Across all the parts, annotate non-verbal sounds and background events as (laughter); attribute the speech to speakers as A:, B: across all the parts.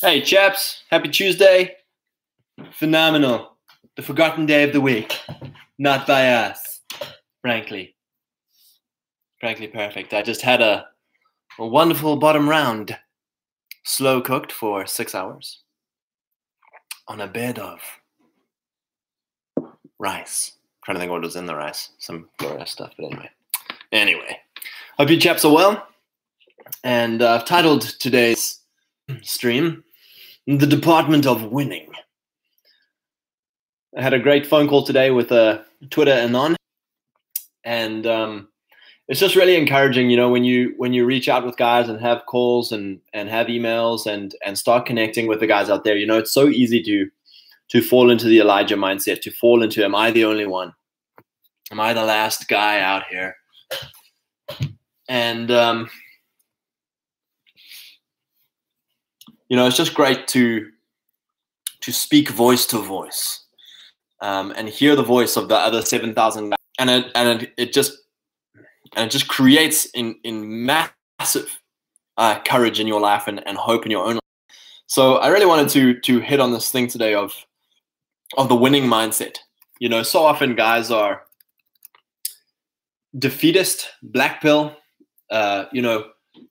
A: Hey, chaps. Happy Tuesday. Phenomenal. The forgotten day of the week. Not by us, frankly. Frankly, perfect. I just had a, a wonderful bottom round, slow cooked for six hours on a bed of rice. trying to think what was in the rice. Some glorious stuff, but anyway. Anyway, hope you chaps are well. And uh, I've titled today's stream The Department of Winning. I had a great phone call today with a Twitter anon, and um, it's just really encouraging, you know, when you when you reach out with guys and have calls and and have emails and and start connecting with the guys out there. You know, it's so easy to to fall into the Elijah mindset, to fall into am I the only one? Am I the last guy out here? And um, you know, it's just great to to speak voice to voice um, and hear the voice of the other seven thousand, and it and it, it just and it just creates in in massive uh, courage in your life and, and hope in your own life. So I really wanted to to hit on this thing today of of the winning mindset. You know, so often guys are defeatist, black pill, uh, you know,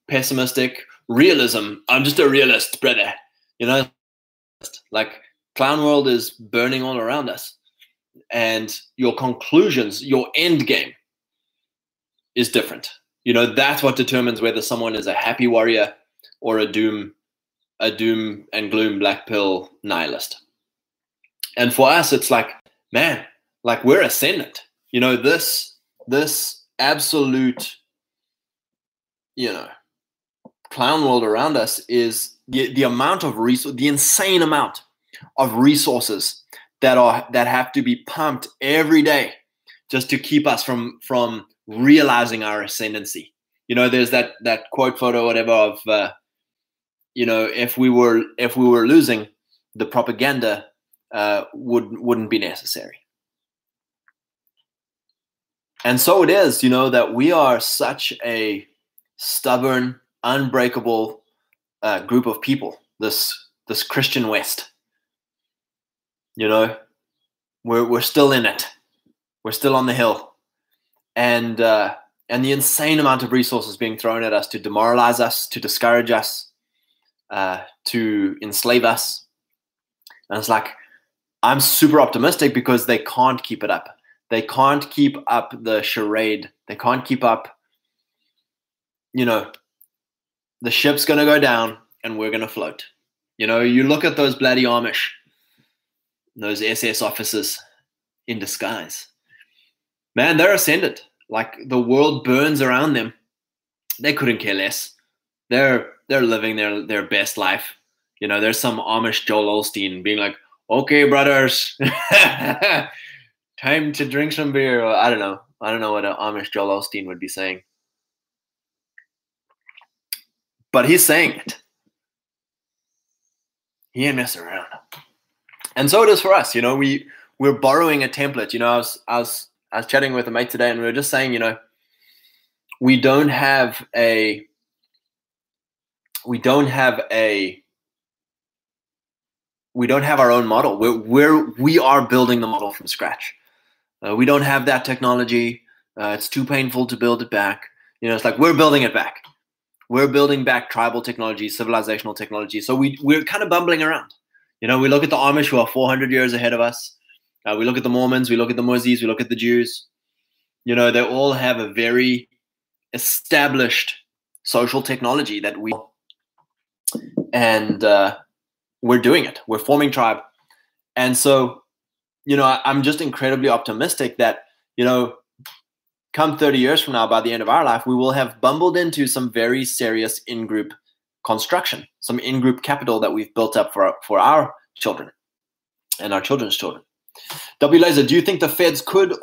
A: pessimistic, realism. I'm just a realist, brother. You know, like clown world is burning all around us. And your conclusions, your end game is different. You know, that's what determines whether someone is a happy warrior or a doom, a doom and gloom black pill nihilist. And for us, it's like, man, like we're ascendant. You know, this this absolute, you know, clown world around us is the, the amount of resource, the insane amount of resources that are that have to be pumped every day just to keep us from from realizing our ascendancy. You know, there's that that quote photo, whatever, of uh, you know, if we were if we were losing, the propaganda uh, would wouldn't be necessary. And so it is, you know, that we are such a stubborn, unbreakable uh, group of people. This this Christian West. You know, we're we're still in it. We're still on the hill, and uh, and the insane amount of resources being thrown at us to demoralize us, to discourage us, uh, to enslave us. And it's like I'm super optimistic because they can't keep it up. They can't keep up the charade. They can't keep up. You know, the ship's going to go down and we're going to float. You know, you look at those bloody Amish, those SS officers in disguise. Man, they're ascended. Like the world burns around them. They couldn't care less. They're they're living their their best life. You know, there's some Amish Joel Osteen being like, "Okay, brothers, (laughs) time to drink some beer." I don't know. I don't know what an Amish Joel Osteen would be saying but he's saying it. He ain't messing around. And so it is for us. You know, we we're borrowing a template. You know, I was I was I was chatting with a mate today, and we were just saying, you know, we don't have a we don't have a we don't have our own model. We're we're we are building the model from scratch. Uh, we don't have that technology. Uh, it's too painful to build it back. You know, it's like we're building it back we're building back tribal technology, civilizational technology. So we we're kind of bumbling around. You know, we look at the Amish who are 400 years ahead of us. Uh, we look at the Mormons, we look at the Muzzies, we look at the Jews. You know, they all have a very established social technology that we and uh, we're doing it. We're forming tribe, and so you know, I, I'm just incredibly optimistic that you know come 30 years from now, by the end of our life, we will have bumbled into some very serious in group construction, some in group capital that we've built up for our, for our children and our children's children. W. Laser, do you think the feds could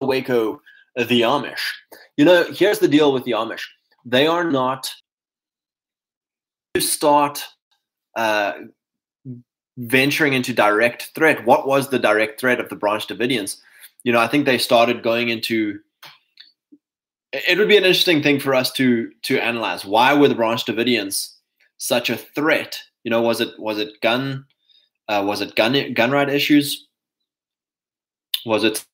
A: Waco the Amish? You know, here's the deal with the Amish they are not to start uh, venturing into direct threat. What was the direct threat of the Branch Davidians? You know, I think they started going into it would be an interesting thing for us to to analyze. Why were the Branch Davidians such a threat You know, was it was it gun uh, was it gun gun right issues? Was it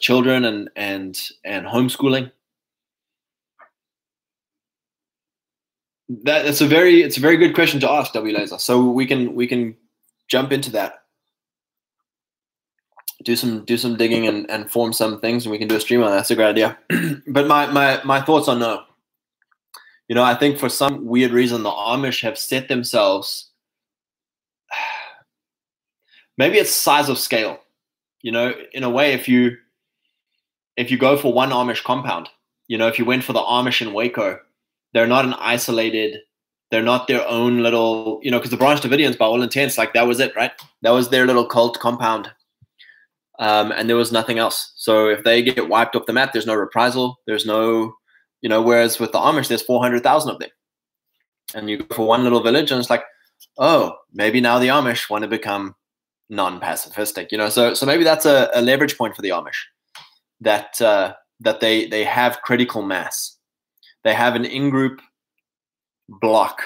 A: children and and and homeschooling? That, that's a very it's a very good question to ask, W Laser. So we can we can jump into that. Do some do some digging and, and form some things and we can do a stream on that. That's a great idea. (clears throat) but my, my my thoughts are no. Uh, you know, I think for some weird reason the Amish have set themselves (sighs) maybe it's size of scale. You know, in a way, if you if you go for one Amish compound, you know, if you went for the Amish in Waco, they're not an isolated they're not their own little you know because the branch davidians by all intents like that was it right that was their little cult compound um, and there was nothing else. So if they get wiped off the map there's no reprisal. There's no you know whereas with the amish there's 400000 of them. And you go for one little village and it's like oh maybe now the amish want to become non-pacifistic you know? So so maybe that's a, a leverage point for the amish that uh, that they they have critical mass. They have an in-group block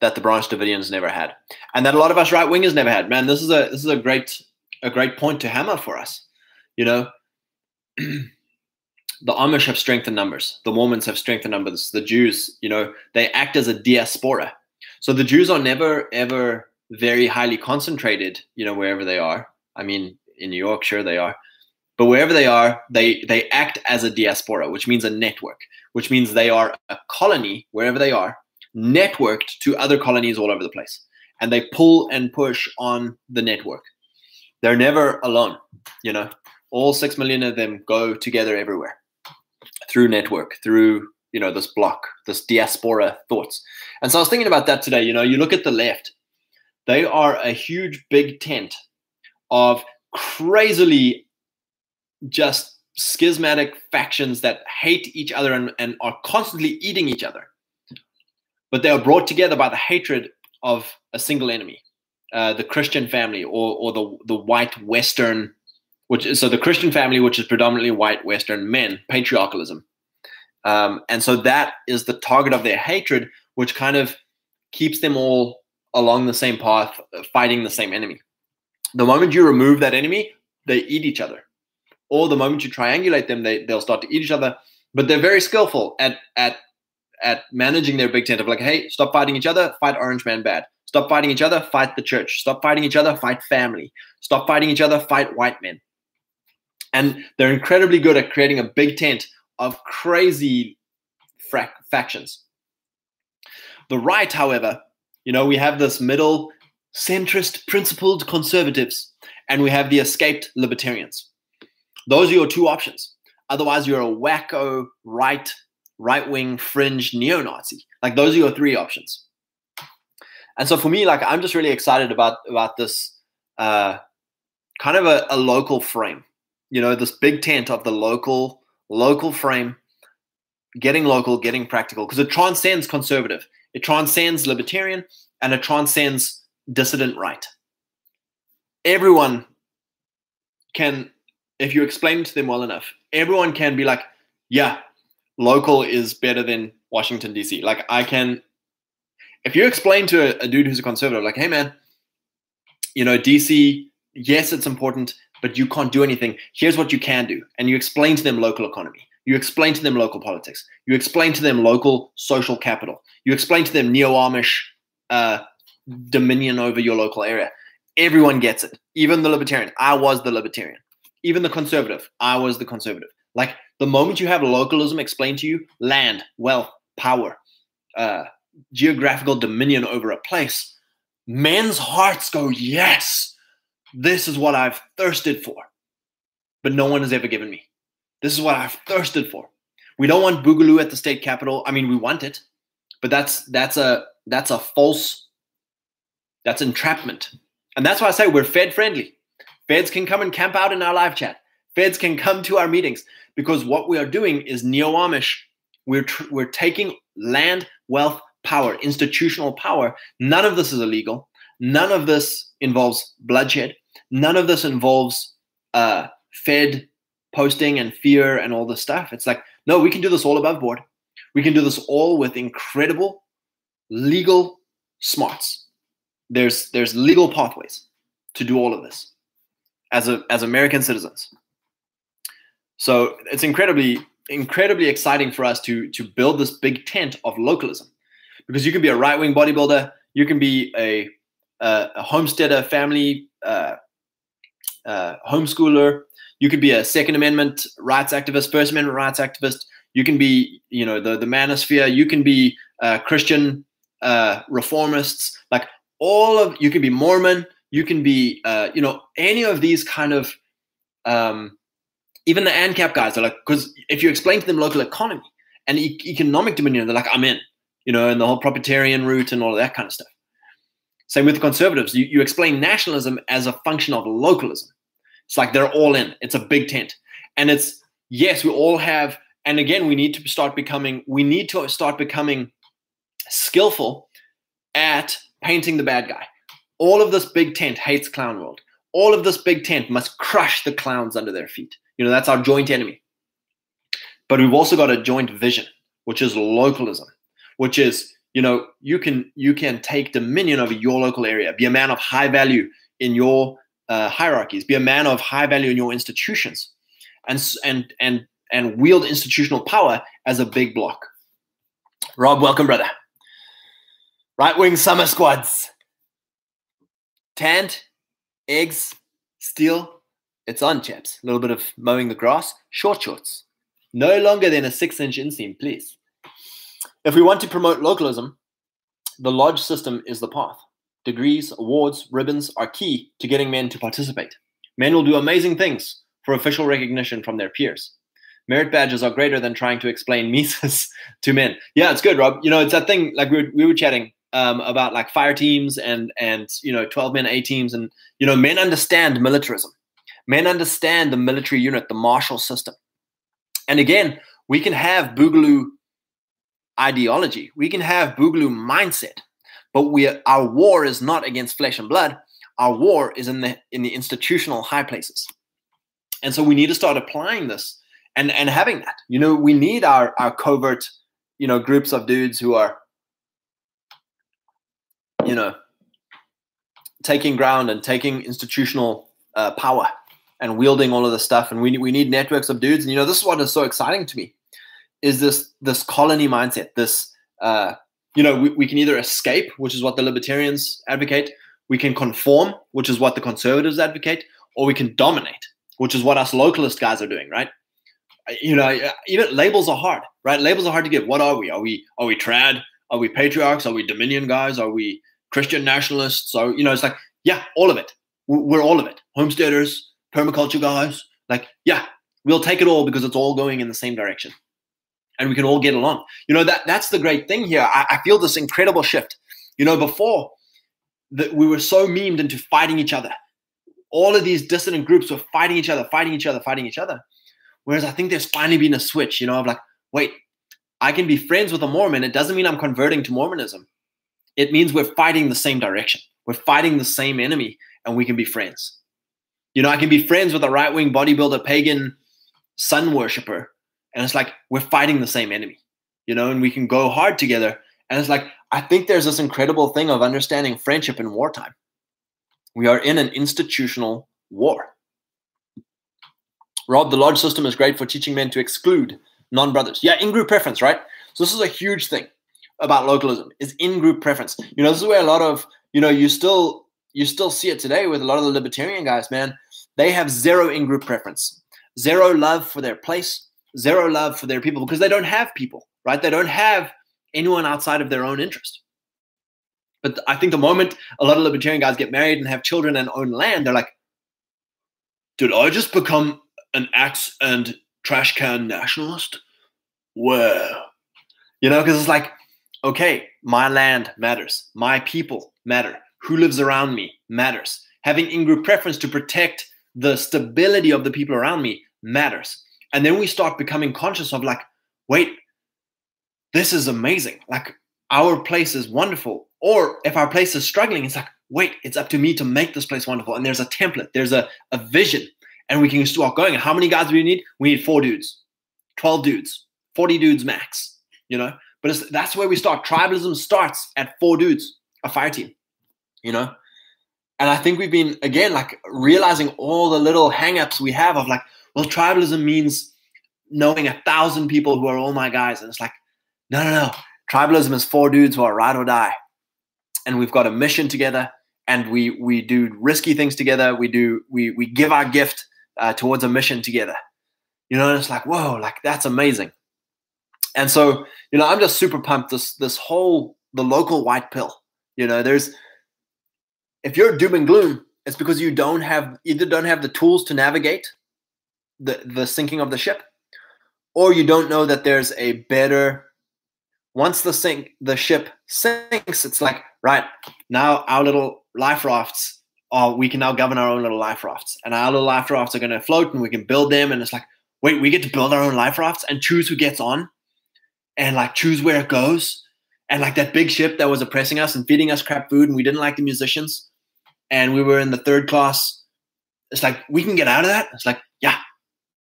A: that the Branch Davidians never had, and that a lot of us right wingers never had. Man, this is a this is a great a great point to hammer for us. You know, (clears throat) the Amish have strength in numbers. The Mormons have strength in numbers. The Jews, you know, they act as a diaspora. So the Jews are never ever very highly concentrated. You know, wherever they are. I mean, in New York, sure they are. But wherever they are, they they act as a diaspora, which means a network, which means they are a colony wherever they are, networked to other colonies all over the place, and they pull and push on the network. They're never alone, you know. All six million of them go together everywhere through network, through you know this block, this diaspora thoughts. And so I was thinking about that today. You know, you look at the left; they are a huge big tent of crazily just schismatic factions that hate each other and, and are constantly eating each other. But they are brought together by the hatred of a single enemy, uh, the Christian family or, or the, the white Western, which is, so the Christian family, which is predominantly white Western men, patriarchalism. Um, and so that is the target of their hatred, which kind of keeps them all along the same path, fighting the same enemy. The moment you remove that enemy, they eat each other or the moment you triangulate them, they they'll start to eat each other. But they're very skillful at at at managing their big tent of like, hey, stop fighting each other, fight Orange Man bad. Stop fighting each other, fight the church. Stop fighting each other, fight family. Stop fighting each other, fight white men. And they're incredibly good at creating a big tent of crazy factions. The right, however, you know, we have this middle centrist principled conservatives and we have the escaped libertarians. Those are your two options. Otherwise, you're a wacko right right wing fringe neo Nazi. Like those are your three options. And so for me, like I'm just really excited about about this uh, kind of a, a local frame. You know, this big tent of the local local frame, getting local, getting practical, because it transcends conservative, it transcends libertarian, and it transcends dissident right. Everyone can if you explain to them well enough, everyone can be like, yeah, local is better than Washington, D.C. Like, I can, if you explain to a, a dude who's a conservative, like, hey, man, you know, D.C., yes, it's important, but you can't do anything. Here's what you can do. And you explain to them local economy. You explain to them local politics. You explain to them local social capital. You explain to them neo Amish uh, dominion over your local area. Everyone gets it, even the libertarian. I was the libertarian even the conservative. I was the conservative. Like the moment you have localism explained to you, land, wealth, power, uh, geographical dominion over a place, men's hearts go, yes, this is what I've thirsted for. But no one has ever given me. This is what I've thirsted for. We don't want Boogaloo at the state capitol. I mean, we want it, but that's that's a that's a false that's entrapment. And that's why I say we're Fed friendly. Feds can come and camp out in our live chat. Feds can come to our meetings because what we are doing is neo Amish. We're, tr- we're taking land, wealth, power, institutional power. None of this is illegal. None of this involves bloodshed. None of this involves uh, Fed posting and fear and all this stuff. It's like, no, we can do this all above board. We can do this all with incredible legal smarts. there's there's legal pathways to do all of this as a as American citizens. So it's incredibly incredibly exciting for us to to build this big tent of localism because you can be a right wing bodybuilder, you can be a a, a homesteader, family uh, uh, homeschooler, you could be a Second Amendment rights activist, First Amendment rights activist. You can be, you know, the the manosphere. You can be uh, Christian uh, reformists. Like all of you can be Mormon. You can be, uh, you know, any of these kind of um, even the ANCAP guys are like, because if you explain to them local economy and e- economic dominion, they're like, I'm in, you know, and the whole proprietarian route and all of that kind of stuff. Same with the conservatives. You, you explain nationalism as a function of localism. It's like they're all in. It's a big tent. And it's, yes, we all have, and again, we need to start becoming, we need to start becoming skillful at painting the bad guy. All of this big tent hates clown world. All of this big tent must crush the clowns under their feet. You know, that's our joint enemy. But we've also got a joint vision, which is localism, which is, you know, you can you can take dominion over your local area, be a man of high value in your uh, hierarchies, be a man of high value in your institutions, and and and and wield institutional power as a big block. Rob, welcome, brother. Right wing summer squads. Tanned, eggs, steel, it's on, chaps. A little bit of mowing the grass, short shorts. No longer than a six inch inseam, please. If we want to promote localism, the lodge system is the path. Degrees, awards, ribbons are key to getting men to participate. Men will do amazing things for official recognition from their peers. Merit badges are greater than trying to explain (laughs) Mises to men. Yeah, it's good, Rob. You know, it's that thing like we were, we were chatting um, about like fire teams and and you know 12 men A teams and you know men understand militarism Men understand the military unit, the martial system. And again, we can have Boogaloo ideology, we can have Boogaloo mindset, but we are, our war is not against flesh and blood. Our war is in the in the institutional high places. And so we need to start applying this and and having that. You know, we need our our covert, you know, groups of dudes who are you know taking ground and taking institutional uh, power and wielding all of this stuff. And we we need networks of dudes. And you know, this is what is so exciting to me is this this colony mindset. This uh, you know, we, we can either escape, which is what the libertarians advocate, we can conform, which is what the conservatives advocate, or we can dominate, which is what us localist guys are doing, right? You know, even labels are hard, right? Labels are hard to give. What are we? Are we are we trad? Are we patriarchs? Are we dominion guys? Are we Christian nationalists? So you know, it's like yeah, all of it. We're all of it. Homesteaders, permaculture guys. Like, yeah, we'll take it all because it's all going in the same direction. And we can all get along. You know, that that's the great thing here. I, I feel this incredible shift. You know, before that we were so memed into fighting each other. All of these dissident groups were fighting each other, fighting each other, fighting each other. Whereas I think there's finally been a switch, you know, of like, wait, I can be friends with a Mormon. It doesn't mean I'm converting to Mormonism. It means we're fighting the same direction. We're fighting the same enemy and we can be friends. You know, I can be friends with a right wing bodybuilder, pagan sun worshiper. And it's like we're fighting the same enemy, you know, and we can go hard together. And it's like, I think there's this incredible thing of understanding friendship in wartime. We are in an institutional war. Rob, the lodge system is great for teaching men to exclude non brothers. Yeah, in group preference, right? So this is a huge thing about localism is in group preference. You know, this is where a lot of, you know, you still you still see it today with a lot of the libertarian guys, man. They have zero in group preference, zero love for their place, zero love for their people because they don't have people, right? They don't have anyone outside of their own interest. But I think the moment a lot of libertarian guys get married and have children and own land, they're like, did I just become an axe and trash can nationalist? Well, you know, because it's like, okay, my land matters, my people matter, who lives around me matters. Having in group preference to protect the stability of the people around me matters. And then we start becoming conscious of like, wait, this is amazing. Like our place is wonderful. Or if our place is struggling, it's like, wait, it's up to me to make this place wonderful. And there's a template, there's a, a vision, and we can start going. How many guys do we need? We need four dudes, 12 dudes, 40 dudes max, you know? But that's where we start. Tribalism starts at four dudes, a fire team. You know? And I think we've been again like realizing all the little hangups we have of like, well, tribalism means knowing a thousand people who are all my guys. And it's like, no, no, no. Tribalism is four dudes who are ride or die. And we've got a mission together and we we do risky things together. We do we we give our gift uh, towards a mission together. You know, it's like, whoa, like that's amazing. And so, you know, I'm just super pumped. This this whole the local white pill. You know, there's if you're doom and gloom, it's because you don't have either don't have the tools to navigate the the sinking of the ship, or you don't know that there's a better. Once the sink the ship sinks, it's like right now our little life rafts are we can now govern our own little life rafts, and our little life rafts are going to float, and we can build them, and it's like wait, we get to build our own life rafts and choose who gets on, and like choose where it goes, and like that big ship that was oppressing us and feeding us crap food, and we didn't like the musicians and we were in the third class. It's like we can get out of that. It's like, yeah,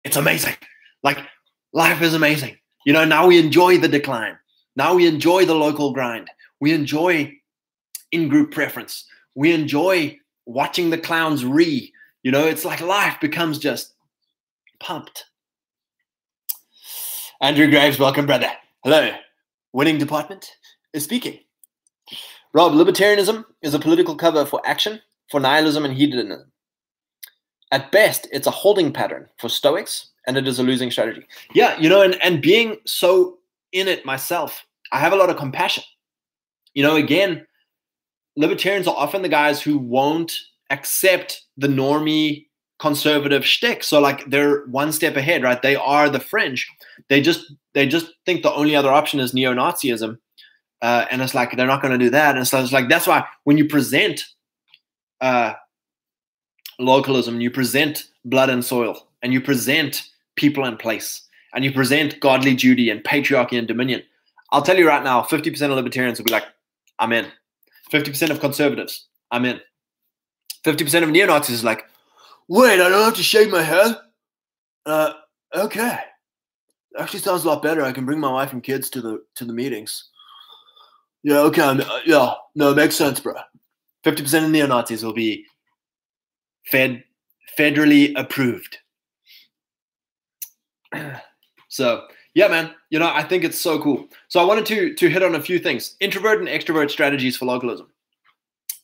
A: it's amazing. Like life is amazing. You know, now we enjoy the decline. Now we enjoy the local grind. We enjoy in-group preference. We enjoy watching the clowns re. You know, it's like life becomes just pumped. Andrew Graves, welcome, brother. Hello. Winning department is speaking. Rob, libertarianism is a political cover for action for nihilism and hedonism. At best, it's a holding pattern for Stoics, and it is a losing strategy. Yeah, you know, and, and being so in it myself, I have a lot of compassion. You know, again, libertarians are often the guys who won't accept the normie conservative shtick. So like they're one step ahead, right? They are the fringe. They just they just think the only other option is neo-Nazism. Uh, and it's like they're not going to do that. And so it's like that's why when you present uh, localism, you present blood and soil, and you present people and place, and you present godly duty and patriarchy and dominion. I'll tell you right now, 50% of libertarians will be like, I'm in. 50% of conservatives, I'm in. 50% of neo Nazis is like, wait, I don't have to shave my head? Uh, okay. Actually sounds a lot better. I can bring my wife and kids to the to the meetings. Yeah, okay. Uh, yeah, no, it makes sense, bro. 50% of neo Nazis will be fed federally approved. (clears throat) So yeah, man, you know, I think it's so cool. So I wanted to to hit on a few things. Introvert and extrovert strategies for localism.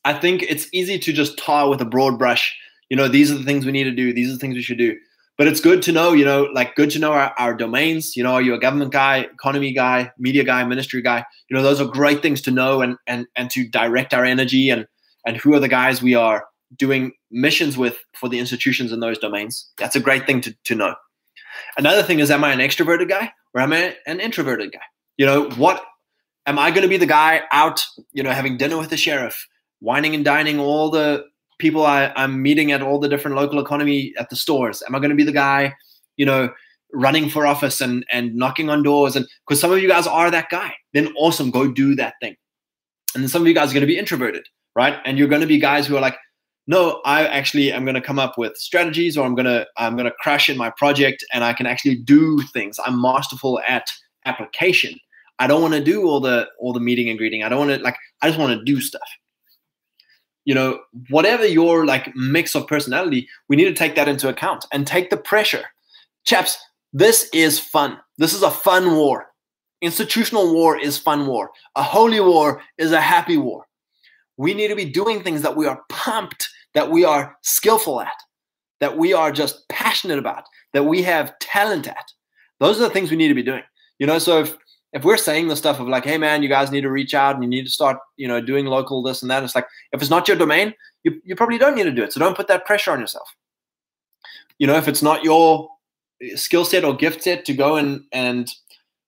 A: I think it's easy to just tar with a broad brush. You know, these are the things we need to do. These are the things we should do. But it's good to know, you know, like good to know our, our domains. You know, are you a government guy, economy guy, media guy, ministry guy? You know, those are great things to know and and and to direct our energy and and who are the guys we are doing missions with for the institutions in those domains. That's a great thing to, to know. Another thing is, am I an extroverted guy or am I an introverted guy? You know, what am I going to be the guy out, you know, having dinner with the sheriff, wining and dining all the people I, I'm meeting at all the different local economy at the stores? Am I going to be the guy, you know, running for office and and knocking on doors? And because some of you guys are that guy, then awesome, go do that thing. And then some of you guys are going to be introverted right? And you're going to be guys who are like, no, I actually am going to come up with strategies, or I'm going to I'm going to crash in my project, and I can actually do things. I'm masterful at application. I don't want to do all the all the meeting and greeting. I don't want to like. I just want to do stuff. You know, whatever your like mix of personality, we need to take that into account and take the pressure. Chaps, this is fun. This is a fun war. Institutional war is fun war. A holy war is a happy war. We need to be doing things that we are pumped, that we are skillful at, that we are just passionate about, that we have talent at. Those are the things we need to be doing. You know, so if if we're saying the stuff of like, hey man, you guys need to reach out and you need to start, you know, doing local this and that, it's like if it's not your domain, you, you probably don't need to do it. So don't put that pressure on yourself. You know, if it's not your eh, skill set or gift set to go and and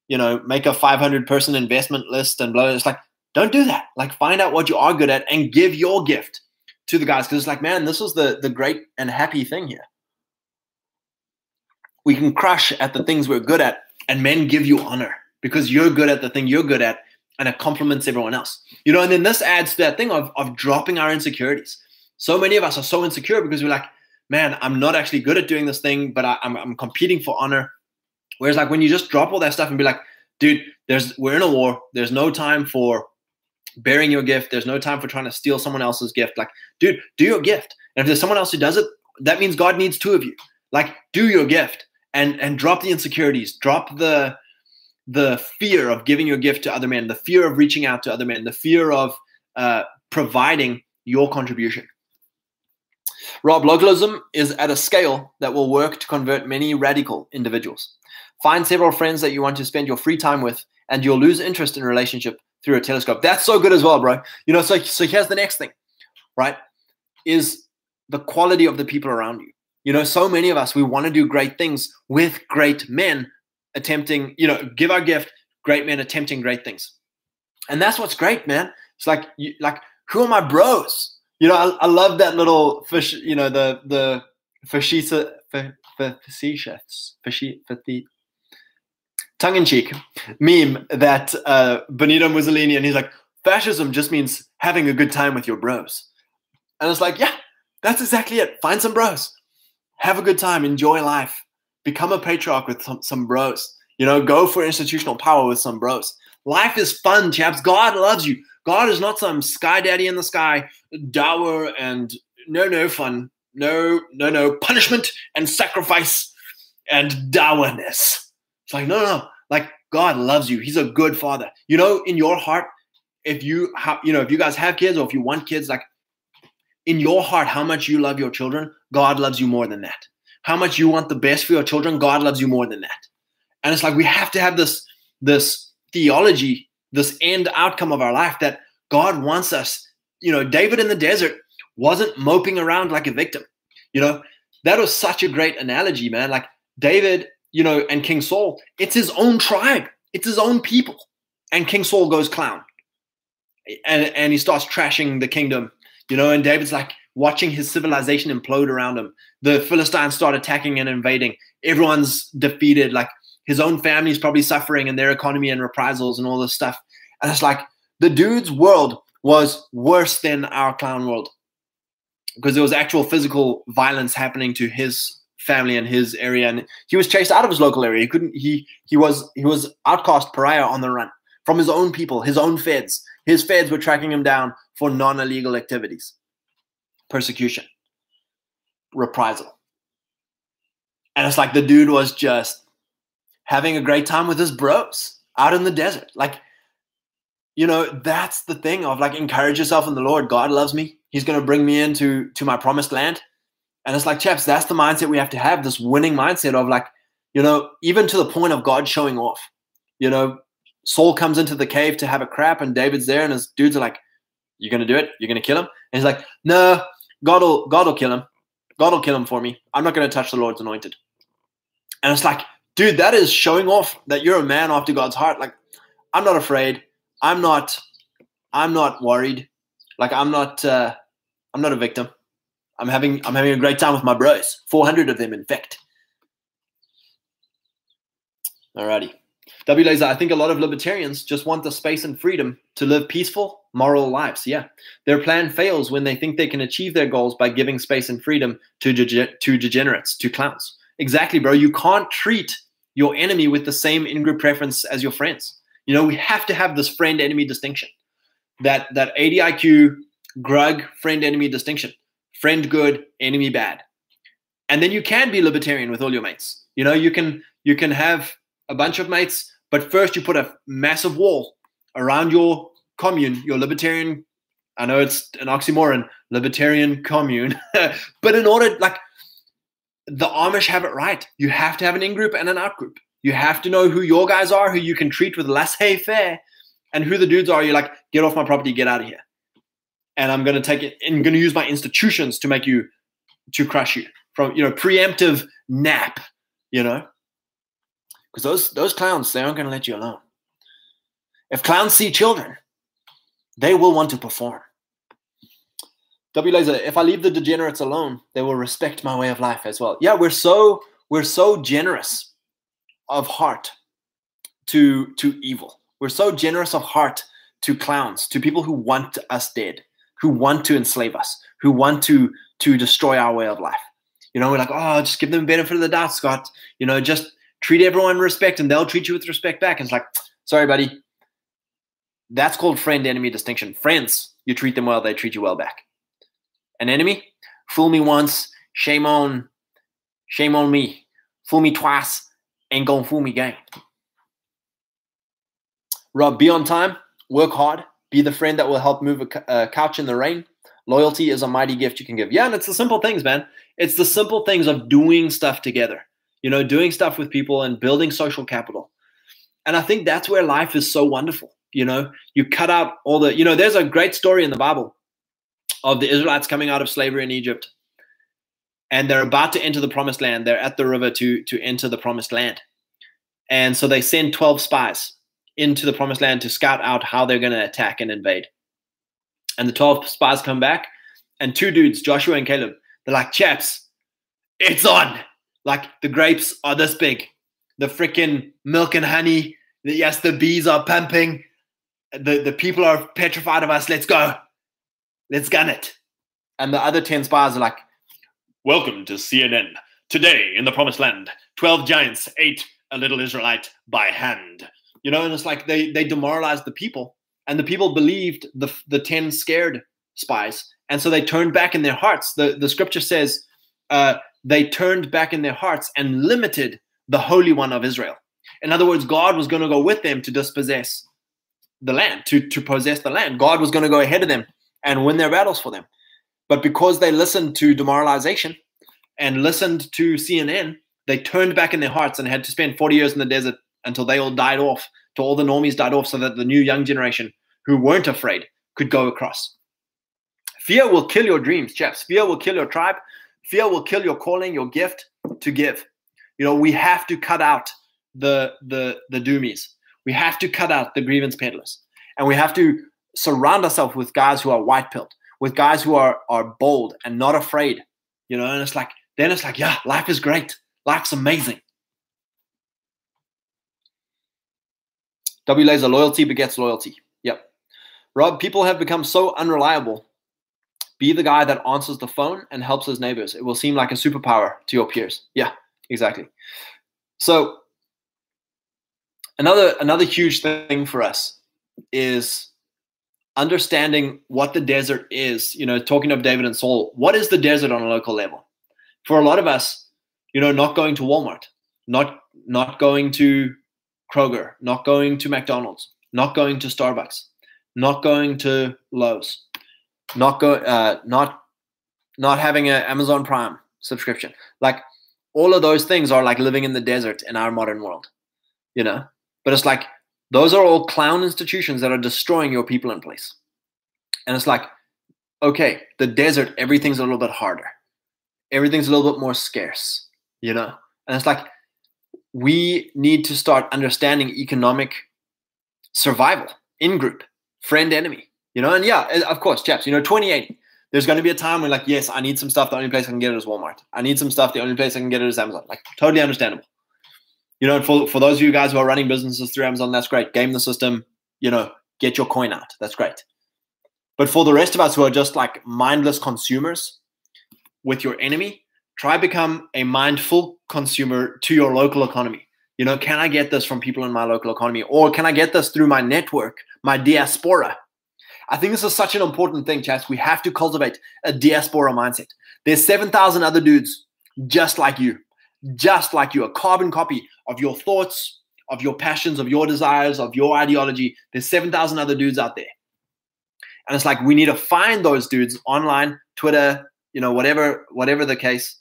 A: you know make a 500 person investment list and blah, it's like don't do that. Like find out what you are good at and give your gift to the guys. Because it's like, man, this is the the great and happy thing here. We can crush at the things we're good at, and men give you honor because you're good at the thing you're good at, and it complements everyone else. You know, and then this adds to that thing of of dropping our insecurities. So many of us are so insecure because we're like, man, I'm not actually good at doing this thing, but I, I'm, I'm competing for honor. Whereas like when you just drop all that stuff and be like, dude, there's we're in a war. There's no time for bearing your gift. There's no time for trying to steal someone else's gift. Like, dude, do your gift. And if there's someone else who does it, that means God needs two of you. Like, do your gift and and drop the insecurities, drop the the fear of giving your gift to other men, the fear of reaching out to other men, the fear of uh, providing your contribution. Rob, localism is at a scale that will work to convert many radical individuals. Find several friends that you want to spend your free time with, and you'll lose interest in relationship through a telescope. That's so good as well, bro. You know, so so here's the next thing, right? Is the quality of the people around you. You know, so many of us we want to do great things with great men attempting, you know, give our gift, great men attempting great things. And that's what's great, man. It's like you, like who are my bros? You know, I, I love that little fish, you know, the the facetious facetious tongue in cheek meme that uh, Benito Mussolini and he's like, fascism just means having a good time with your bros. And it's like, yeah, that's exactly it. Find some bros, have a good time, enjoy life, become a patriarch with some, some bros. You know, go for institutional power with some bros. Life is fun, chaps. God loves you. God is not some sky daddy in the sky, dour and no, no fun. No, no, no punishment and sacrifice and dourness. It's like, no, no, like God loves you. He's a good father. You know, in your heart, if you have, you know, if you guys have kids or if you want kids, like in your heart, how much you love your children, God loves you more than that. How much you want the best for your children, God loves you more than that. And it's like we have to have this, this theology, this end outcome of our life that God wants us. You know, David in the desert wasn't moping around like a victim. You know, that was such a great analogy, man. Like David you know, and King Saul, it's his own tribe, it's his own people. And King Saul goes clown. And, and he starts trashing the kingdom, you know, and David's like watching his civilization implode around him. The Philistines start attacking and invading. Everyone's defeated. Like his own family's probably suffering and their economy and reprisals and all this stuff. And it's like the dude's world was worse than our clown world because there was actual physical violence happening to his family in his area, and he was chased out of his local area. He couldn't. He he was he was outcast, pariah on the run from his own people, his own feds. His feds were tracking him down for non-illegal activities, persecution, reprisal, and it's like the dude was just having a great time with his bros out in the desert, like. You know, that's the thing of like encourage yourself in the Lord. God loves me. He's going to bring me into to my promised land and it's like, chaps, that's the mindset we have to have this winning mindset of like, you know, even to the point of God showing off. You know, Saul comes into the cave to have a crap, and David's there, and his dudes are like, You're gonna do it? You're gonna kill him? And he's like, No, God will God will kill him. God will kill him for me. I'm not gonna touch the Lord's anointed. And it's like, dude, that is showing off that you're a man after God's heart. Like, I'm not afraid. I'm not, I'm not worried. Like I'm not uh I'm not a victim. I'm having I'm having a great time with my bros. 400 of them, in fact. Alrighty. W Laser, I think a lot of libertarians just want the space and freedom to live peaceful, moral lives. Yeah. Their plan fails when they think they can achieve their goals by giving space and freedom to, dege- to degenerates, to clowns. Exactly, bro. You can't treat your enemy with the same in-group preference as your friends. You know, we have to have this friend-enemy distinction. That that ADIQ, grug, friend-enemy distinction friend good, enemy bad. And then you can be libertarian with all your mates. You know, you can you can have a bunch of mates, but first you put a massive wall around your commune, your libertarian. I know it's an oxymoron, libertarian commune, (laughs) but in order, like the Amish have it right, you have to have an in group and an out group. You have to know who your guys are, who you can treat with laissez faire, and who the dudes are. You're like, get off my property, get out of here and I'm going to take it and going to use my institutions to make you to crush you from you know preemptive nap, you know, because those those clowns they aren't going to let you alone. If clowns see children, they will want to perform. W Laser, if I leave the degenerates alone, they will respect my way of life as well. Yeah, we're so we're so generous of heart to to evil. We're so generous of heart to clowns, to people who want us dead who want to enslave us, who want to to destroy our way of life. You know, we're like, oh, just give them benefit of the doubt, Scott. You know, just treat everyone respect and they'll treat you with respect back. And it's like, sorry, buddy. That's called friend enemy distinction. Friends, you treat them well, they treat you well back. An enemy, fool me once, shame on, shame on me. Fool me twice, ain't gonna fool me again. Rob, be on time, work hard, be the friend that will help move a, a couch in the rain. Loyalty is a mighty gift you can give. Yeah, and it's the simple things, man. It's the simple things of doing stuff together, you know, doing stuff with people and building social capital. And I think that's where life is so wonderful. You know, you cut out all the, you know, there's a great story in the Bible of the Israelites coming out of slavery in Egypt. And they're about to enter the promised land. They're at the river to, to enter the promised land. And so they send 12 spies into the promised land to scout out how they're going to attack and invade. And the 12 spies come back, and two dudes, Joshua and Caleb, they're like, chaps, it's on. Like the grapes are this big. The freaking milk and honey. The, yes, the bees are pumping. The, the people are petrified of us. Let's go. Let's gun it. And the other 10 spies are like, Welcome to CNN. Today in the promised land, 12 giants ate a little Israelite by hand. You know, and it's like they, they demoralized the people. And the people believed the, the 10 scared spies. And so they turned back in their hearts. The, the scripture says uh, they turned back in their hearts and limited the Holy One of Israel. In other words, God was going to go with them to dispossess the land, to, to possess the land. God was going to go ahead of them and win their battles for them. But because they listened to demoralization and listened to CNN, they turned back in their hearts and had to spend 40 years in the desert until they all died off, till all the normies died off, so that the new young generation who weren't afraid could go across. Fear will kill your dreams, chaps. Fear will kill your tribe. Fear will kill your calling, your gift to give. You know, we have to cut out the the the doomies. We have to cut out the grievance peddlers. And we have to surround ourselves with guys who are white pilled, with guys who are are bold and not afraid. You know, and it's like then it's like, yeah, life is great. Life's amazing. W laser loyalty begets loyalty. Yep. Rob, people have become so unreliable. Be the guy that answers the phone and helps his neighbors. It will seem like a superpower to your peers. Yeah, exactly. So another another huge thing for us is understanding what the desert is, you know, talking of David and Saul, what is the desert on a local level? For a lot of us, you know, not going to Walmart, not not going to Kroger, not going to McDonald's, not going to Starbucks, not going to Lowe's, not go uh, not not having an Amazon Prime subscription. Like all of those things are like living in the desert in our modern world, you know? But it's like those are all clown institutions that are destroying your people in place. And it's like, okay, the desert, everything's a little bit harder. Everything's a little bit more scarce, you know? And it's like, we need to start understanding economic survival in group, friend, enemy, you know? And yeah, of course, chaps, you know, 2080, there's going to be a time when, like, yes, I need some stuff. The only place I can get it is Walmart. I need some stuff. The only place I can get it is Amazon. Like, totally understandable you know, for, for those of you guys who are running businesses through Amazon, that's great. Game the system, you know, get your coin out. That's great. But for the rest of us who are just like mindless consumers with your enemy, try become a mindful consumer to your local economy. You know, can I get this from people in my local economy? Or can I get this through my network, my diaspora? I think this is such an important thing, Chas. We have to cultivate a diaspora mindset. There's 7,000 other dudes just like you just like you, a carbon copy of your thoughts, of your passions, of your desires, of your ideology. There's 7,000 other dudes out there. And it's like we need to find those dudes online, Twitter, you know, whatever, whatever the case.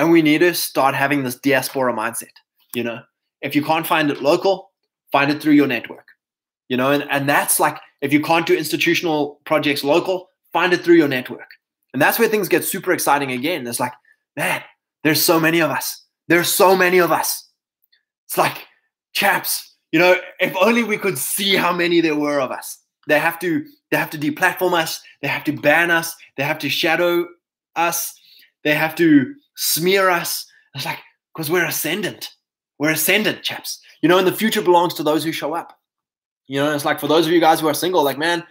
A: And we need to start having this diaspora mindset. You know, if you can't find it local, find it through your network. You know, and, and that's like if you can't do institutional projects local, find it through your network. And that's where things get super exciting again. It's like, man, there's so many of us. There's so many of us. It's like, chaps, you know, if only we could see how many there were of us. They have to they have to deplatform us, they have to ban us, they have to shadow us, they have to smear us. It's like, because we're ascendant. We're ascendant, chaps. You know, and the future belongs to those who show up. You know, it's like for those of you guys who are single, like, man,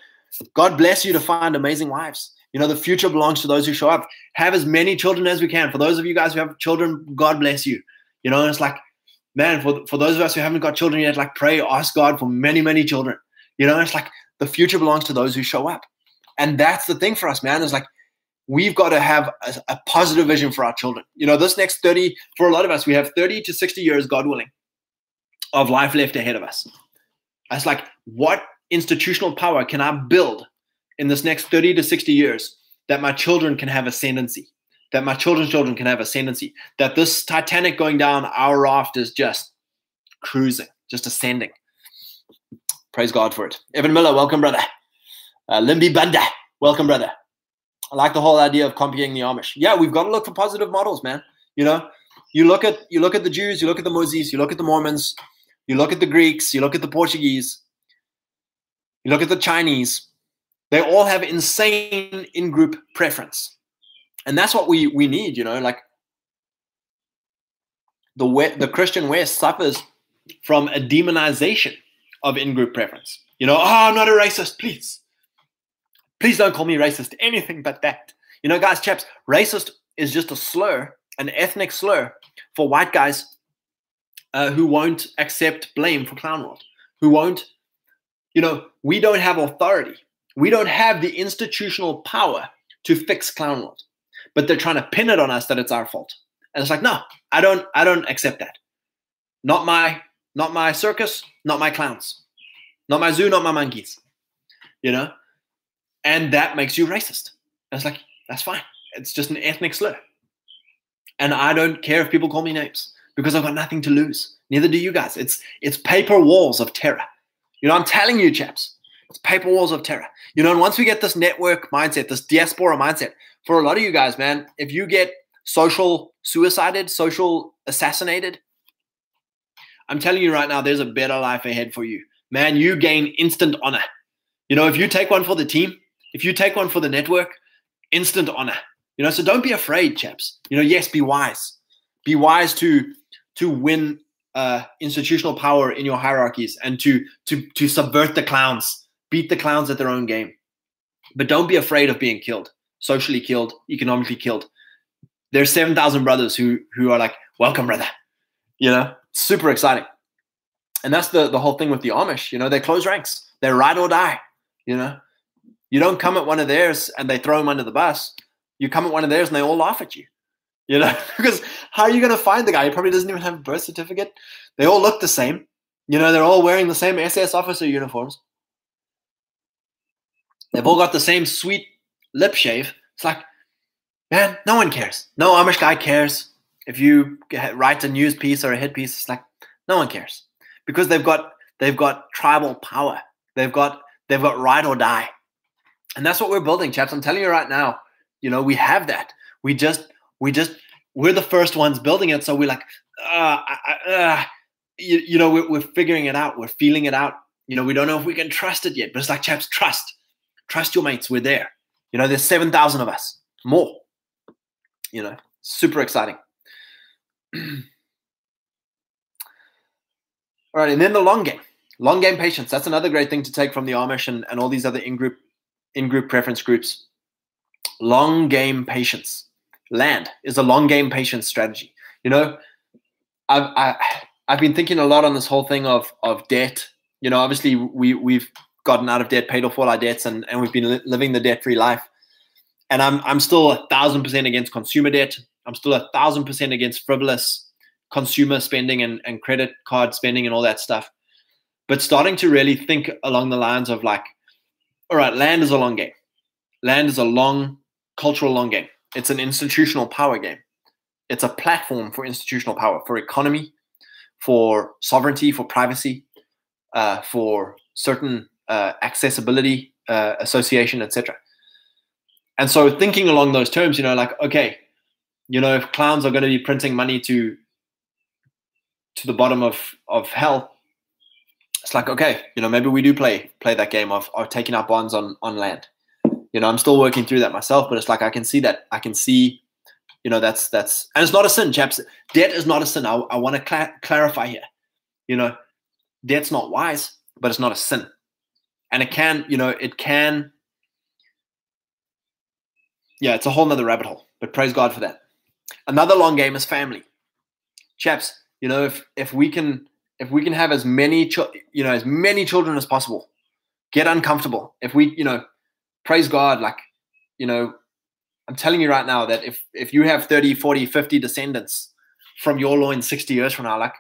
A: God bless you to find amazing wives. You know, the future belongs to those who show up. Have as many children as we can. For those of you guys who have children, God bless you. You know, it's like, man, for, for those of us who haven't got children yet, like pray, ask God for many, many children. You know, it's like the future belongs to those who show up. And that's the thing for us, man, is like we've got to have a, a, positive vision for our children. You know, this next 30, for a lot of us, we have 30 to 60 years, God willing, of life left ahead of us. It's like, what institutional power can I build in this next 30 to 60 years that my children can have ascendancy, that my children's children can have ascendancy, that this Titanic going down our raft is just cruising, just ascending. Praise God for it. Evan Miller, welcome, brother. Uh, Limby Banda, welcome, brother. I like the whole idea of copying the Amish. Yeah, we've got to look for positive models, man. You know, you look at you look at the Jews, you look at the Moses, you look at the Mormons, you look at the Greeks, you look at the Portuguese, you look at the Chinese. They all have insane in-group preference, and that's what we we need. You know, like the West, the Christian West suffers from a demonization of in-group preference. You know, oh, I'm not a racist, please. Please don't call me racist. Anything but that. You know, guys, chaps, racist is just a slur, an ethnic slur for white guys uh, who won't accept blame for Clown World, who won't, you know, we don't have authority. We don't have the institutional power to fix Clown World, but they're trying to pin it on us that it's our fault. And it's like, no, I don't, I don't accept that. Not my, not my circus, not my clowns, not my zoo, not my monkeys. You know, and that makes you racist. And it's like, that's fine. It's just an ethnic slur. And I don't care if people call me names because I've got nothing to lose. Neither do you guys. It's it's paper walls of terror. You know, I'm telling you, chaps, it's paper walls of terror. You know, and once we get this network mindset, this diaspora mindset, for a lot of you guys, man, if you get social suicided, social assassinated, I'm telling you right now, there's a better life ahead for you. Man, you gain instant honor. You know, if you take one for the team, if you take one for the network, instant honor. You know, so don't be afraid, chaps. You know, yes, be wise. Be wise to to win uh, institutional power in your hierarchies and to to to subvert the clowns, beat the clowns at their own game. But don't be afraid of being killed, socially killed, economically killed. There's seven thousand brothers who who are like, welcome, brother. You know, super exciting. And that's the the whole thing with the Amish. You know, they close ranks. They ride or die. You know, you don't come at one of theirs and they throw them under the bus. You come at one of theirs and they all laugh at you. You know, (laughs) because how are you going to find the guy? He probably doesn't even have a birth certificate. They all look the same. You know, they're all wearing the same SS officer uniforms. They've all got the same sweet lip shave. It's like, man, no one cares. No Amish guy cares. If you write a news piece or a hit piece, it's like no one cares because they've got they've got tribal power. They've got they've got ride or die. And that's what we're building, chaps. I'm telling you right now, you know, we have that. We just, we just, we're the first ones building it. So we're like, uh, uh, you, you know, we're, we're figuring it out. We're feeling it out. You know, we don't know if we can trust it yet, but it's like, chaps, trust. Trust your mates. We're there. You know, there's 7,000 of us, more. You know, super exciting. (clears throat) All right. And then the long game. Long game patience. That's another great thing to take from the Amish and, and all these other in group in group preference groups. Long game patience. Land is a long game patience strategy. You know, I've I, have i have been thinking a lot on this whole thing of of debt. You know, obviously we we've gotten out of debt, paid off all our debts, and and we've been li- living the debt free life. And I'm I'm still a thousand percent against consumer debt. I'm still a thousand percent against frivolous consumer spending and, and credit card spending and all that stuff. But starting to really think along the lines of like, all right, land is a long game. Land is a long cultural long game. It's an institutional power game. It's a platform for institutional power, for economy, for sovereignty, for privacy, uh, for certain uh, accessibility, uh, association, etc. And so, thinking along those terms, you know, like okay, you know, if clowns are going to be printing money to to the bottom of of hell, it's like okay, you know, maybe we do play play that game of, of taking out bonds on on land. You know, I'm still working through that myself, but it's like I can see that I can see, you know, that's that's and it's not a sin, chaps. Debt is not a sin. I, I want to cl- clarify here. You know, debt's not wise, but it's not a sin, and it can, you know, it can. Yeah, it's a whole nother rabbit hole, but praise God for that. Another long game is family, chaps. You know, if if we can if we can have as many, you know, as many children as possible, get uncomfortable. If we, you know, praise God, like, you know, I'm telling you right now that if if you have 30, 40, 50 descendants from your loin 60 years from now, like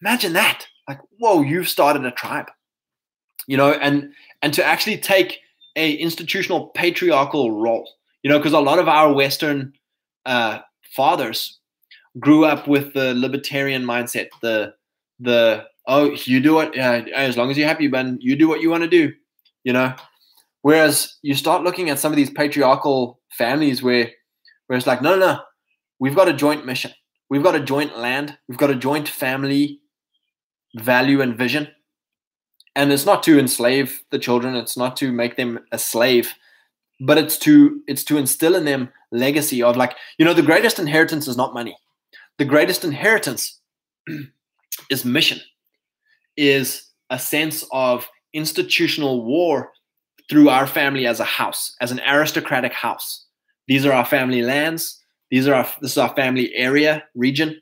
A: imagine that. Like, whoa, you've started a tribe. You know, and and to actually take a institutional patriarchal role, you know, because a lot of our Western uh, fathers grew up with the libertarian mindset, the the oh you do it uh, as long as you're happy, Ben, you do what you want to do, you know. Whereas you start looking at some of these patriarchal families where where it's like no no, no we've got a joint mission, we've got a joint land, we've got a joint family value and vision, and it's not to enslave the children, it's not to make them a slave but it's to it's to instill in them legacy of like you know the greatest inheritance is not money. The greatest inheritance (clears throat) is mission is a sense of institutional war through our family as a house as an aristocratic house these are our family lands these are our this is our family area region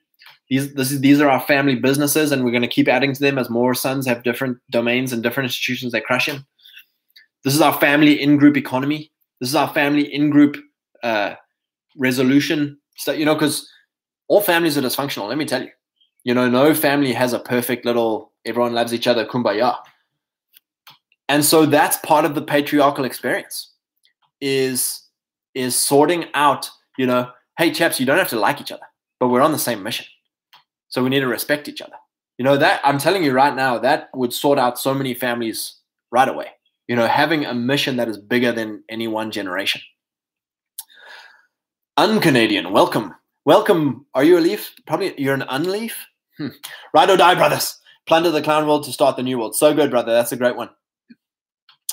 A: these this is these are our family businesses and we're going to keep adding to them as more sons have different domains and different institutions they crush in this is our family in group economy this is our family in group uh, resolution. So, you know, because all families are dysfunctional. Let me tell you. You know, no family has a perfect little everyone loves each other kumbaya. And so that's part of the patriarchal experience is is sorting out, you know, hey chaps, you don't have to like each other, but we're on the same mission. So we need to respect each other. You know, that I'm telling you right now, that would sort out so many families right away you know, having a mission that is bigger than any one generation. Un-Canadian, welcome. Welcome. Are you a leaf? Probably you're an unleaf? Hmm. Ride or die, brothers. Plunder the clown world to start the new world. So good, brother. That's a great one.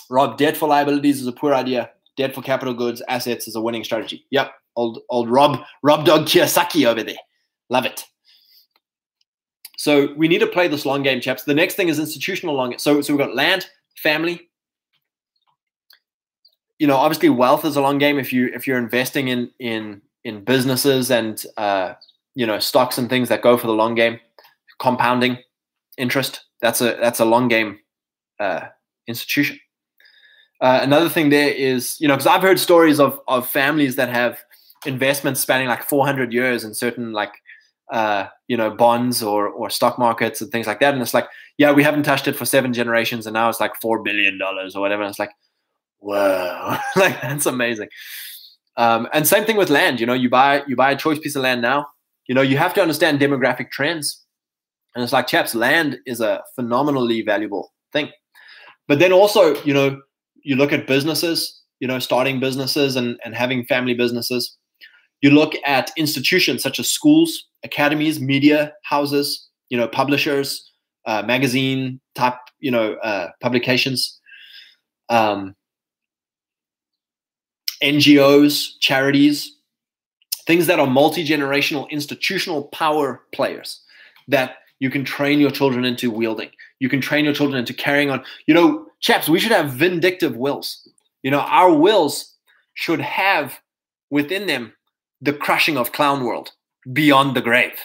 A: Rob, debt for liabilities is a poor idea. Debt for capital goods, assets is a winning strategy. Yep. Old old Rob, Rob Dog Kiyosaki over there. Love it. So we need to play this long game, chaps. The next thing is institutional long. So so we've got land, family, you know, obviously wealth is a long game. If you if you're investing in in in businesses and uh, you know stocks and things that go for the long game, compounding interest that's a that's a long game uh, institution. Uh, another thing there is you know because I've heard stories of of families that have investments spanning like 400 years in certain like uh, you know bonds or or stock markets and things like that, and it's like yeah we haven't touched it for seven generations and now it's like four billion dollars or whatever. And it's like wow, (laughs) like that's amazing. Um, and same thing with land. You know, you buy you buy a choice piece of land now. You know, you have to understand demographic trends, and it's like, chaps, land is a phenomenally valuable thing. But then also, you know, you look at businesses. You know, starting businesses and and having family businesses. You look at institutions such as schools, academies, media houses. You know, publishers, uh, magazine type. You know, uh, publications. Um, NGOs, charities, things that are multi generational institutional power players that you can train your children into wielding. You can train your children into carrying on. You know, chaps, we should have vindictive wills. You know, our wills should have within them the crushing of clown world beyond the grave.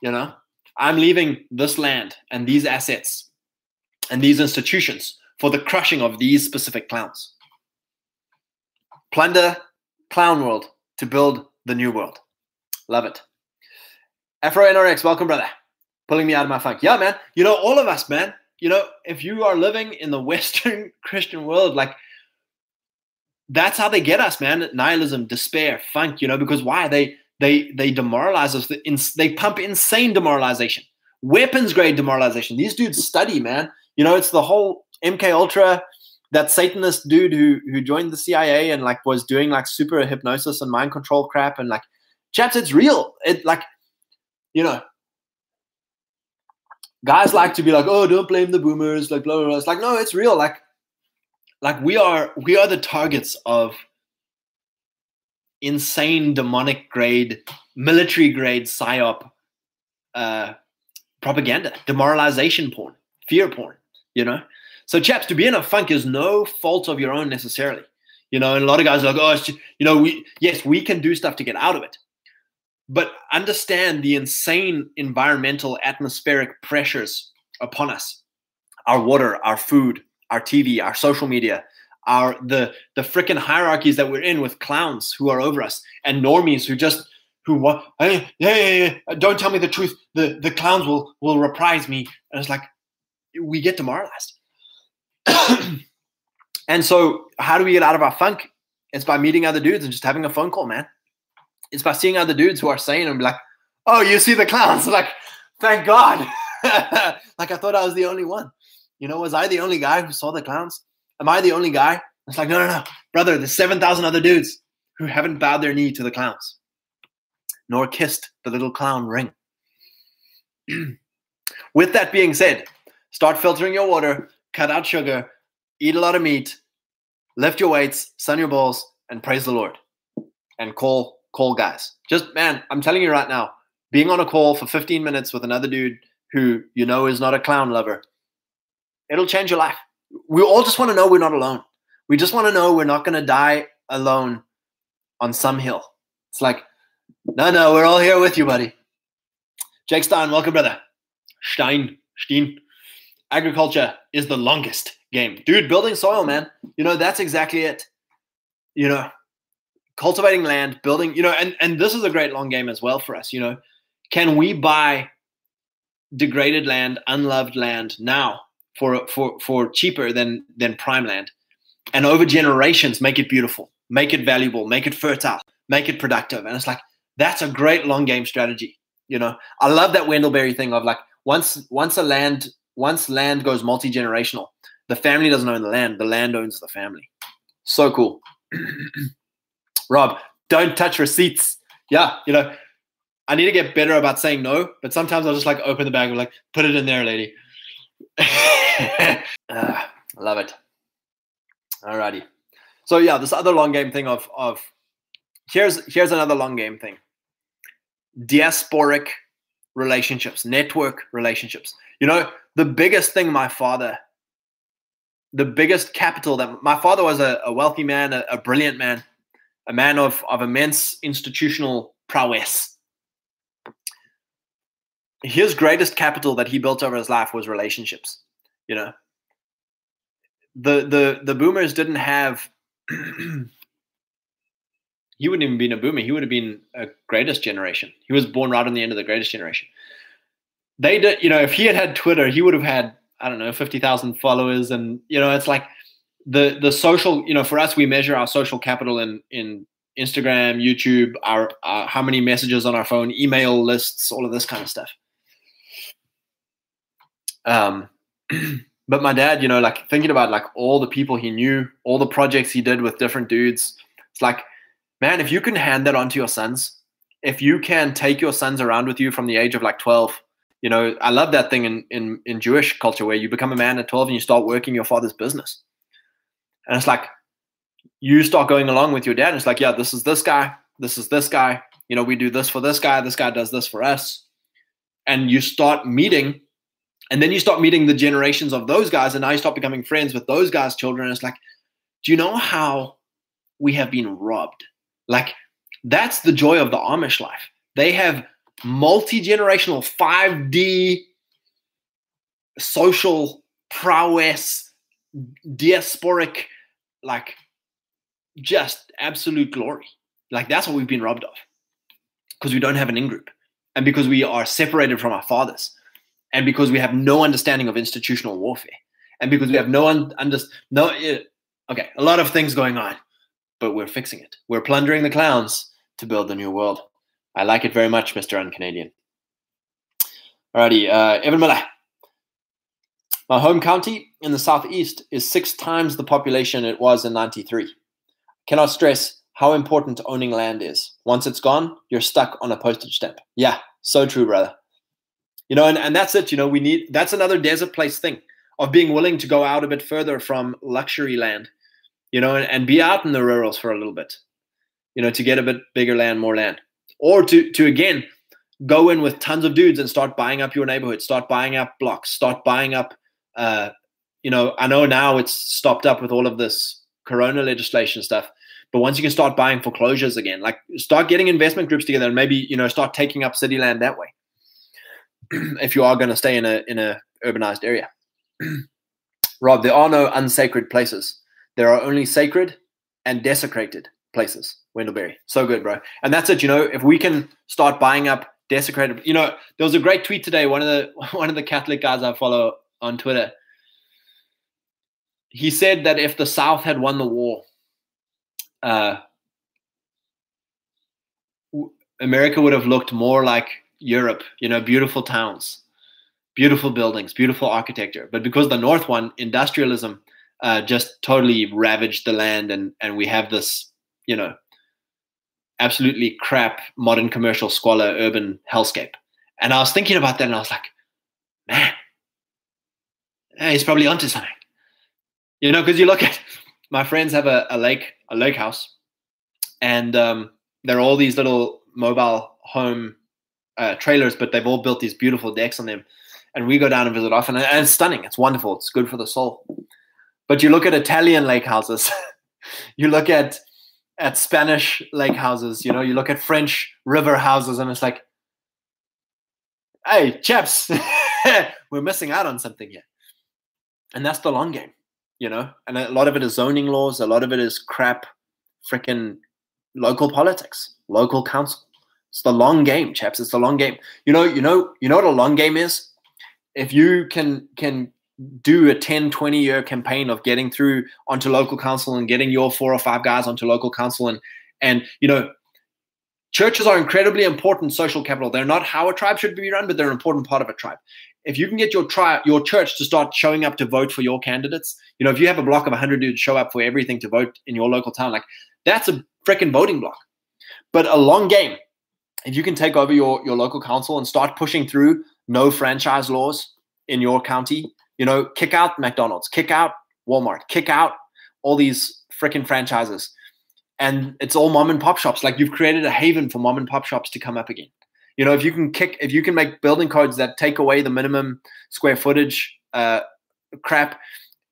A: You know, I'm leaving this land and these assets and these institutions for the crushing of these specific clowns plunder Clown World to build the new world. Love it. Afro NRX, welcome, brother. Pulling me out of my funk. Yeah, man. You know, all of us, man. You know, if you are living in the (laughs) Western Christian world, like that's how they get us, man. Nihilism, despair, funk. You know, because why they they they demoralize us. They pump insane demoralization, weapons grade demoralization. These dudes study, man. You know, it's the whole MK Ultra that Satanist dude who who joined the CIA and like was doing like super hypnosis and mind control crap and like chaps, it's real. It like you know guys like to be like, oh, don't blame the boomers, like blah blah blah. It's like no, it's real. Like like we are we are the targets of insane demonic grade military grade psyop uh propaganda demoralization porn fear porn you know so, chaps, to be in a funk is no fault of your own necessarily. You know, and a lot of guys are like, oh, you know, we yes, we can do stuff to get out of it, but understand the insane environmental atmospheric pressures upon us, our water, our food, our TV, our social media, our the the freaking hierarchies that we're in with clowns who are over us and normies who just who what hey, hey, hey, uh, don't tell me the truth. The the clowns will will reprise me. And it's like we get demoralized. (clears throat) and so how do we get out of our funk? It's by meeting other dudes and just having a phone call, man. It's by seeing other dudes who are saying and be like, oh, you see the clowns. (laughs) like, thank God. (laughs) like I thought I was the only one. You know, was I the only guy who saw the clowns? Am I the only guy? It's like, no, no, no, brother, there's 7,000 other dudes who haven't bowed their knee to the clowns, nor kissed the little clown ring. (clears throat) With that being said, start filtering your water, cut out sugar, eat a lot of meat, lift your weights, sun your balls, and praise the Lord. And call call guys. Just man, I'm telling you right now, being on a call for 15 minutes with another dude who you know is not a clown lover, it'll change your life. We all just want to know we're not alone. We just want to know we're not going to die alone on some hill. It's like, no, no, we're all here with you, buddy. Jake Stein, welcome, brother. Stein, Stein. Agriculture is the longest game. Dude, building soil, man. You know, that's exactly it. You know, cultivating land, building, you know, and, and this is a great long game as well for us. You know, can we buy degraded land, unloved land now for for for cheaper than than prime land, and over generations make it beautiful, make it valuable, make it fertile, make it productive, and it's like that's a great long game strategy. You know, I love that Wendell Berry thing of like once once a land once land goes multi generational, the family doesn't own the land, the land owns the family. So cool. (clears throat) Rob, don't touch receipts. Yeah, you know, I need to get better about saying no, but sometimes I'll just like open the bag and like, put it in there, lady. (laughs) uh, love it. Alrighty. So yeah, this other long game thing of of here's here's another long game thing. Diasporic relationships, network relationships. You know, the biggest thing my father, the biggest capital that my father was a, a wealthy man, a, a brilliant man, a man of, of immense institutional prowess. His greatest capital that he built over his life was relationships. You know, the the the boomers didn't have. (clears throat) he wouldn't even been a boomer. He would have been a greatest generation. He was born right on the end of the greatest generation. They did, you know, if he had had Twitter, he would have had I don't know fifty thousand followers, and you know, it's like the the social you know for us we measure our social capital in in instagram youtube our, how many messages on our phone email lists all of this kind of stuff. Um (clears throat) but my dad you know like thinking about like all the people he knew all the projects he did with different dudes it's like man if you can hand that on to your sons if you can take your sons around with you from the age of like 12 you know i love that thing in in, in jewish culture where you become a man at 12 and you start working your father's business and it's like you start going along with your dad. And it's like, yeah, this is this guy. This is this guy. You know, we do this for this guy. This guy does this for us. And you start meeting, and then you start meeting the generations of those guys. And now you start becoming friends with those guys' children. And it's like, do you know how we have been robbed? Like, that's the joy of the Amish life. They have multi generational 5D social prowess diasporic, like just absolute glory. Like that's what we've been robbed of because we don't have an in group and because we are separated from our fathers and because we have no understanding of institutional warfare and because we have no un- under no uh, okay a lot of things going on but we're fixing it. We're plundering the clowns to build the new world. I like it very much mr uncanadian. Alrighty uh, evan miller my home county in the southeast is six times the population it was in 93. Cannot stress how important owning land is. Once it's gone, you're stuck on a postage stamp. Yeah, so true, brother. You know, and, and that's it. You know, we need that's another desert place thing of being willing to go out a bit further from luxury land, you know, and, and be out in the rurals for a little bit, you know, to get a bit bigger land, more land. Or to to again go in with tons of dudes and start buying up your neighborhood, start buying up blocks, start buying up uh, you know, I know now it's stopped up with all of this corona legislation stuff. But once you can start buying foreclosures again, like start getting investment groups together and maybe, you know, start taking up city land that way. (clears throat) if you are going to stay in a in a urbanized area. (clears throat) Rob, there are no unsacred places. There are only sacred and desecrated places. Wendell Berry, so good, bro. And that's it. You know, if we can start buying up desecrated, you know, there was a great tweet today. One of the (laughs) one of the Catholic guys I follow on Twitter. He said that if the South had won the war, uh, America would have looked more like Europe. You know, beautiful towns, beautiful buildings, beautiful architecture. But because the North won, industrialism uh, just totally ravaged the land, and and we have this, you know, absolutely crap modern commercial squalor urban hellscape. And I was thinking about that, and I was like, man, he's probably onto something. You know, because you look at my friends have a, a lake, a lake house, and um, there are all these little mobile home uh, trailers, but they've all built these beautiful decks on them. And we go down and visit often, and it's stunning. It's wonderful. It's good for the soul. But you look at Italian lake houses, (laughs) you look at at Spanish lake houses, you know, you look at French river houses, and it's like, hey, chaps, (laughs) we're missing out on something here. And that's the long game, you know. And a lot of it is zoning laws. A lot of it is crap, freaking local politics, local council. It's the long game, chaps. It's the long game. You know, you know, you know what a long game is? If you can can do a 10 20 year campaign of getting through onto local council and getting your four or five guys onto local council and and you know churches are incredibly important social capital they're not how a tribe should be run but they're an important part of a tribe if you can get your tribe your church to start showing up to vote for your candidates you know if you have a block of 100 dudes show up for everything to vote in your local town like that's a freaking voting block but a long game if you can take over your your local council and start pushing through no franchise laws in your county you know, kick out McDonald's, kick out Walmart, kick out all these freaking franchises. And it's all mom and pop shops. Like you've created a haven for mom and pop shops to come up again. You know, if you can kick, if you can make building codes that take away the minimum square footage uh, crap,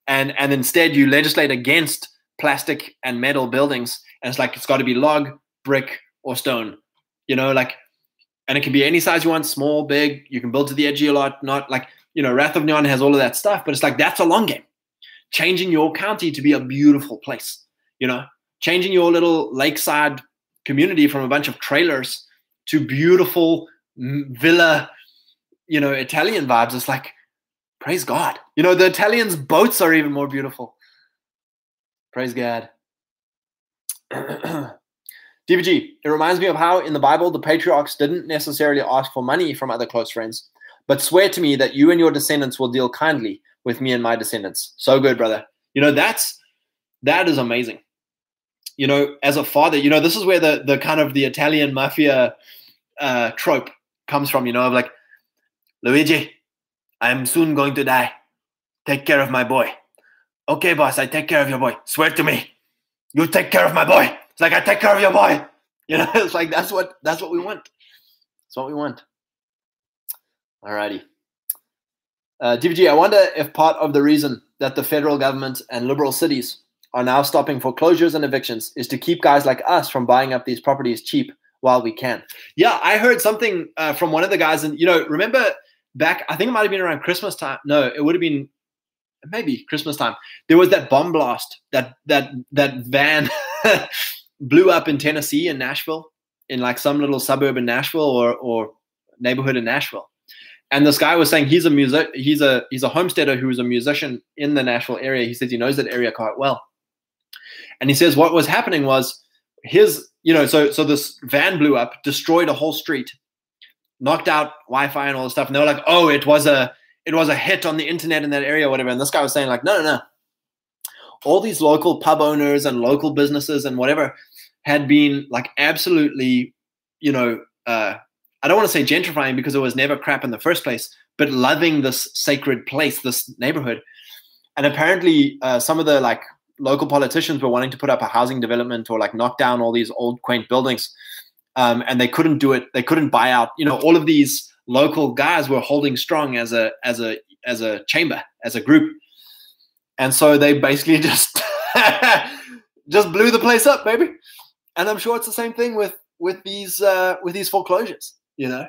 A: and and instead you legislate against plastic and metal buildings, and it's like it's got to be log, brick, or stone. You know, like, and it can be any size you want, small, big. You can build to the edge a lot, not like you know, Wrath of Gnon has all of that stuff, but it's like that's a long game. Changing your county to be a beautiful place, you know, changing your little lakeside community from a bunch of trailers to beautiful villa, you know, Italian vibes. It's like, praise God. You know, the Italians' boats are even more beautiful. Praise God. (clears throat) DVG, it reminds me of how in the Bible the patriarchs didn't necessarily ask for money from other close friends. But swear to me that you and your descendants will deal kindly with me and my descendants. So good, brother. You know, that's that is amazing. You know, as a father, you know, this is where the the kind of the Italian mafia uh, trope comes from. You know, of like, Luigi, I am soon going to die. Take care of my boy. Okay, boss, I take care of your boy. Swear to me, you take care of my boy. It's like I take care of your boy. (laughs) You know, it's like that's what that's what we want. That's what we want. Alrighty. Uh, DVG, I wonder if part of the reason that the federal government and liberal cities are now stopping foreclosures and evictions is to keep guys like us from buying up these properties cheap while we can. Yeah, I heard something uh, from one of the guys, and you know, remember back? I think it might have been around Christmas time. No, it would have been maybe Christmas time. There was that bomb blast that that that van (laughs) blew up in Tennessee in Nashville, in like some little suburb in Nashville or or neighborhood in Nashville and this guy was saying he's a music he's a he's a homesteader who's a musician in the Nashville area. He says he knows that area quite well. And he says what was happening was his, you know, so so this van blew up, destroyed a whole street, knocked out Wi-Fi and all this stuff. And they were like, oh, it was a it was a hit on the internet in that area, whatever. And this guy was saying, like, no, no, no. All these local pub owners and local businesses and whatever had been like absolutely, you know, uh, I don't want to say gentrifying because it was never crap in the first place, but loving this sacred place, this neighborhood. And apparently, uh, some of the like local politicians were wanting to put up a housing development or like knock down all these old quaint buildings, um, and they couldn't do it. They couldn't buy out. You know, all of these local guys were holding strong as a as a as a chamber as a group, and so they basically (laughs) just just blew the place up, baby. And I'm sure it's the same thing with with these uh, with these foreclosures you know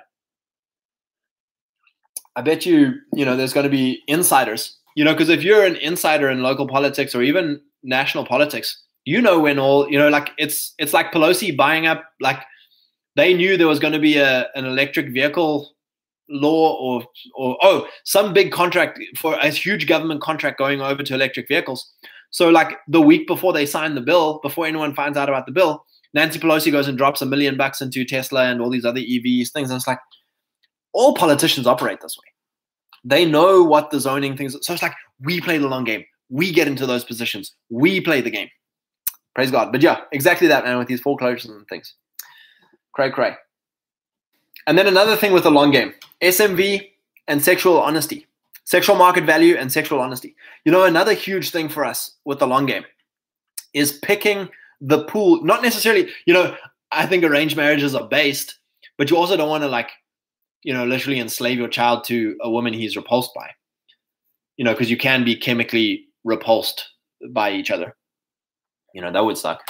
A: i bet you you know there's going to be insiders You know, because if you're an insider in local politics or even national politics, you know when all you know, like it's it's like Pelosi buying up like they knew there was going to be a an electric vehicle law or or oh some big contract for a huge government contract going over to electric vehicles. So like the week before they sign the bill, before anyone finds out about the bill, Nancy Pelosi goes and drops a million bucks into Tesla and all these other EVs things. And it's like all politicians operate this way. They know what the zoning things. So it's like we play the long game. We get into those positions. We play the game. Praise God. But yeah, exactly that, man, with these foreclosures and things. Cray cray. And then another thing with the long game SMV and sexual honesty, sexual market value and sexual honesty. You know, another huge thing for us with the long game is picking the pool, not necessarily, you know, I think arranged marriages are based, but you also don't want to like, you know, literally enslave your child to a woman he's repulsed by, you know, because you can be chemically repulsed by each other. You know, that would suck.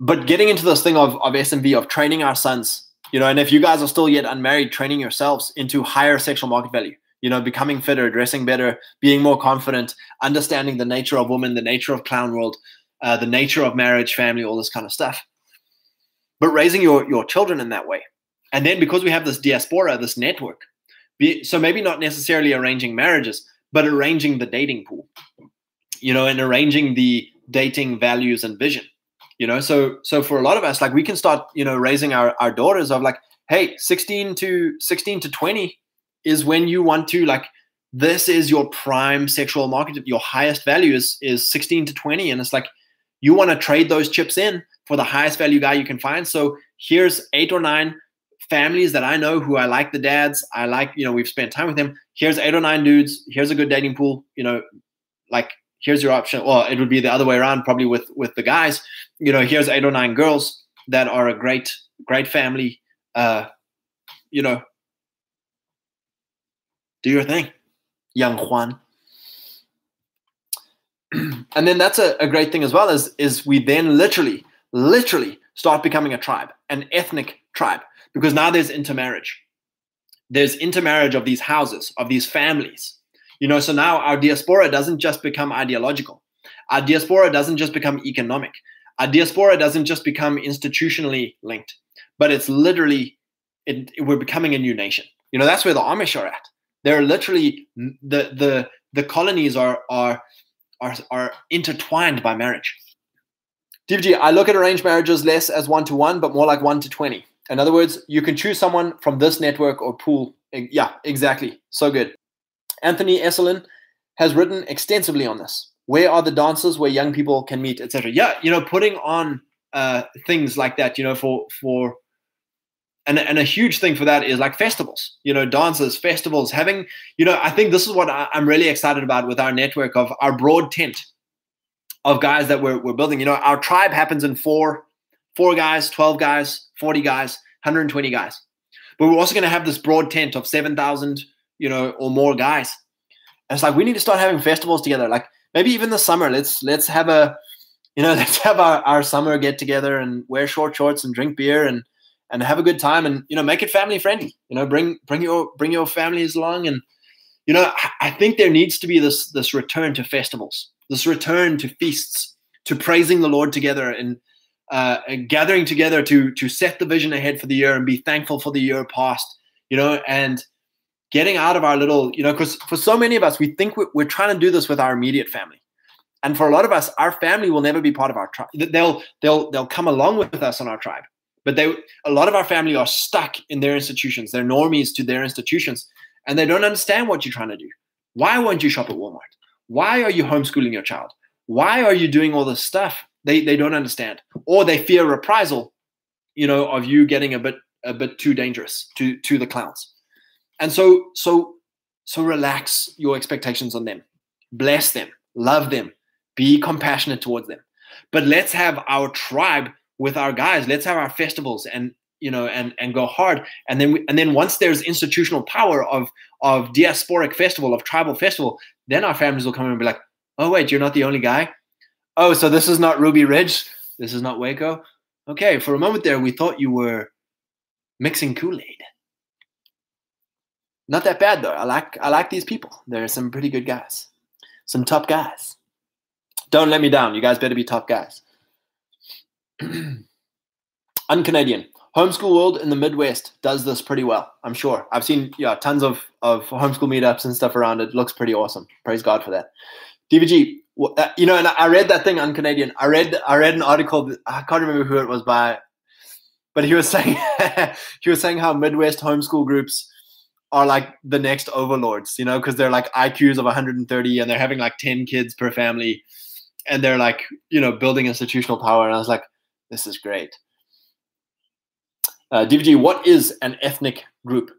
A: But getting into this thing of, of SMV, of training our sons you know and if you guys are still yet unmarried training yourselves into higher sexual market value you know becoming fitter dressing better being more confident understanding the nature of women the nature of clown world uh, the nature of marriage family all this kind of stuff but raising your your children in that way and then because we have this diaspora this network so maybe not necessarily arranging marriages but arranging the dating pool you know and arranging the dating values and vision you know? So so for a lot of us like we can start you know raising our, our daughters of like hey 16 to 16 to 20 is when you want to like this is your prime sexual market your highest value is is 16 to 20 and it's like you want to trade those chips in for the highest value guy you can find. So here's eight or nine families that i know who i like the dads i like you know we've spent time with them here's eight or nine dudes here's a good dating pool you know like here's your option. Well it would be the other way around probably with with the guys. You know here's eight or nine girls that are a great great family. Uh you know do your thing young juan. (clears throat) And then that's a, a great thing as well is is we then literally literally start becoming a tribe an ethnic tribe. Because now there's intermarriage there's intermarriage of these houses of these families you know, so now our diaspora doesn't just become ideological. Our diaspora doesn't just become economic. Our diaspora doesn't just become institutionally linked, but it's literally it, we're becoming a new nation. You know, that's where the Amish are at. They're literally the the the colonies are are are are intertwined by marriage. DVG, I look at arranged marriages less as one to one, but more like one to twenty. In other words, you can choose someone from this network or pool. Yeah, exactly. So good. Anthony Esolen has written extensively on this. Where are the dances where young people can meet, etc. Yeah, you know, putting on uh, things like that, you know, for for and and a huge thing for that is like festivals, you know, dances, festivals, having, you know, I think this is what I, I'm really excited about with our network of our broad tent of guys that we're we're building. You know, our tribe happens in four four guys, 12 guys, 40 guys, 120 guys. But we're also going to have this broad tent of 7,000 you know, or more guys. And it's like we need to start having festivals together. Like maybe even the summer. Let's let's have a you know, (laughs) let's have our, our summer get together and wear short shorts and drink beer and and have a good time and you know make it family friendly. You know, bring bring your bring your families along and you know, I think there needs to be this this return to festivals, this return to feasts, to praising the Lord together and uh, gathering together to to set the vision ahead for the year and be thankful for the year past. You know, and getting out of our little, you know, because for so many of us, we think we're, we're, trying to do this with our immediate family, and for a lot of us, our family will never be part of our tribe. They'll they'll they'll come along with us on our tribe, but they a lot of our family are stuck in their institutions. They're normies to their institutions, and they don't understand what you're trying to do. Why won't you shop at Walmart? Why are you homeschooling your child? Why are you doing all this stuff? They they don't understand, or they fear reprisal, you know, of you getting a bit a bit too dangerous to to the clowns. And so, so, so relax your expectations on them. Bless them, love them, be compassionate towards them. But let's have our tribe with our guys. Let's have our festivals and you know and and go hard. And then we, and then once there's institutional power of of diasporic festival of tribal festival, then our families will come and be like, oh wait, you're not the only guy. Oh, so this is not Ruby Ridge. This is not Waco. Okay, for a moment there, we thought you were mixing Kool Aid. Not that bad though. I like I like these people. They're some pretty good guys. Some top guys. Don't let me down. You guys better be top guys. (clears throat) Un-Canadian. Homeschool World in the Midwest does this pretty well. I'm sure. I've seen yeah tons of of homeschool meetups and stuff around. It looks pretty awesome. Praise God for that. DVG, you know, and I read that thing on Canadian. I read I read an article. I can't remember who it was by, but he was (laughs) saying he was saying how Midwest homeschool groups are like the next overlords. You know, because they're like IQs of 130 and they're having like 10 kids per family, and they're like you know building institutional power. And I was like, this is great. Uh, DVG, what is an ethnic group?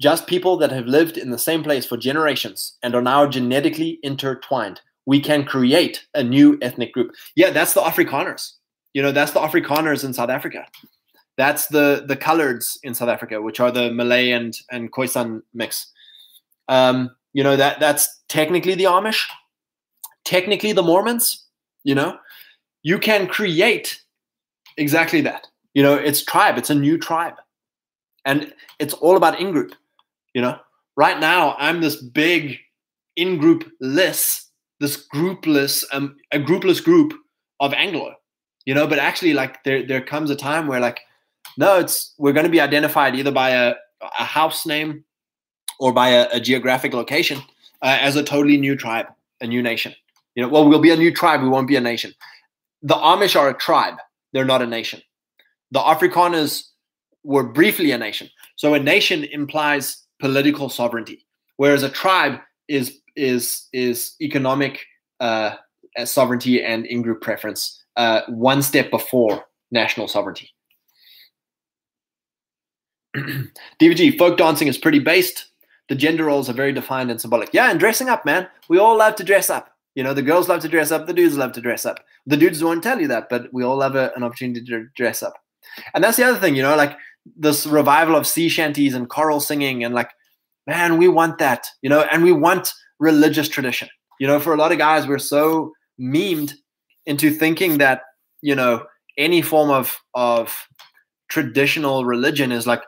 A: Just people that have lived in the same place for generations and are now genetically intertwined. We can create a new ethnic group. Yeah, that's the Afrikaners. You know, that's the Afrikaners in South Africa. That's the the coloreds in South Africa, which are the Malay and and Khoisan mix. Um, you know that that's technically the Amish, technically the Mormons. You know, you can create exactly that. You know, it's tribe. It's a new tribe, and it's all about in group. You know, right now I'm this big in group list, this groupless, um, a groupless group of Anglo. You know, but actually, like there there comes a time where like, no, it's we're going to be identified either by a a house name or by a, a geographic location uh, as a totally new tribe, a new nation. You know, well, we'll be a new tribe. We won't be a nation. The Amish are a tribe. They're not a nation the Afrikaners were briefly a nation. So a nation implies political sovereignty, whereas a tribe is is is economic uh, sovereignty and in-group preference, uh, one step before national sovereignty. (clears throat) DVG folk dancing is pretty based. The gender roles are very defined and symbolic. Yeah, and dressing up, man. We all love to dress up. You know, the girls love to dress up, the dudes love to dress up. The dudes won't tell you that, but we all have a, an opportunity to dress up. And that's the other thing, you know, like this revival of sea shanties and choral singing and like, man, we want that, you know, and we want religious tradition. You know, for a lot of guys, we're so memed into thinking that, you know, any form of of traditional religion is like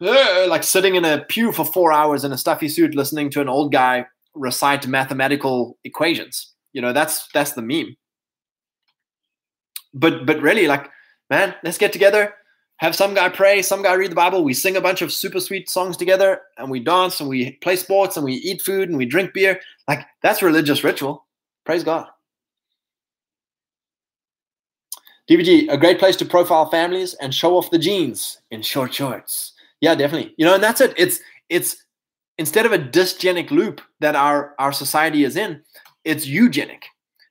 A: uh, like sitting in a pew for four hours in a stuffy suit listening to an old guy recite mathematical equations. You know, that's that's the meme. But but really, like man, let's get together, have some guy pray, some guy read the Bible. We sing a bunch of super sweet songs together, and we dance, and we play sports, and we eat food, and we drink beer. Like that's religious ritual. Praise God. DVG, a great place to profile families and show off the genes in short shorts. Yeah, definitely. You know, and that's it. It's it's instead of a dysgenic loop that our our society is in, it's eugenic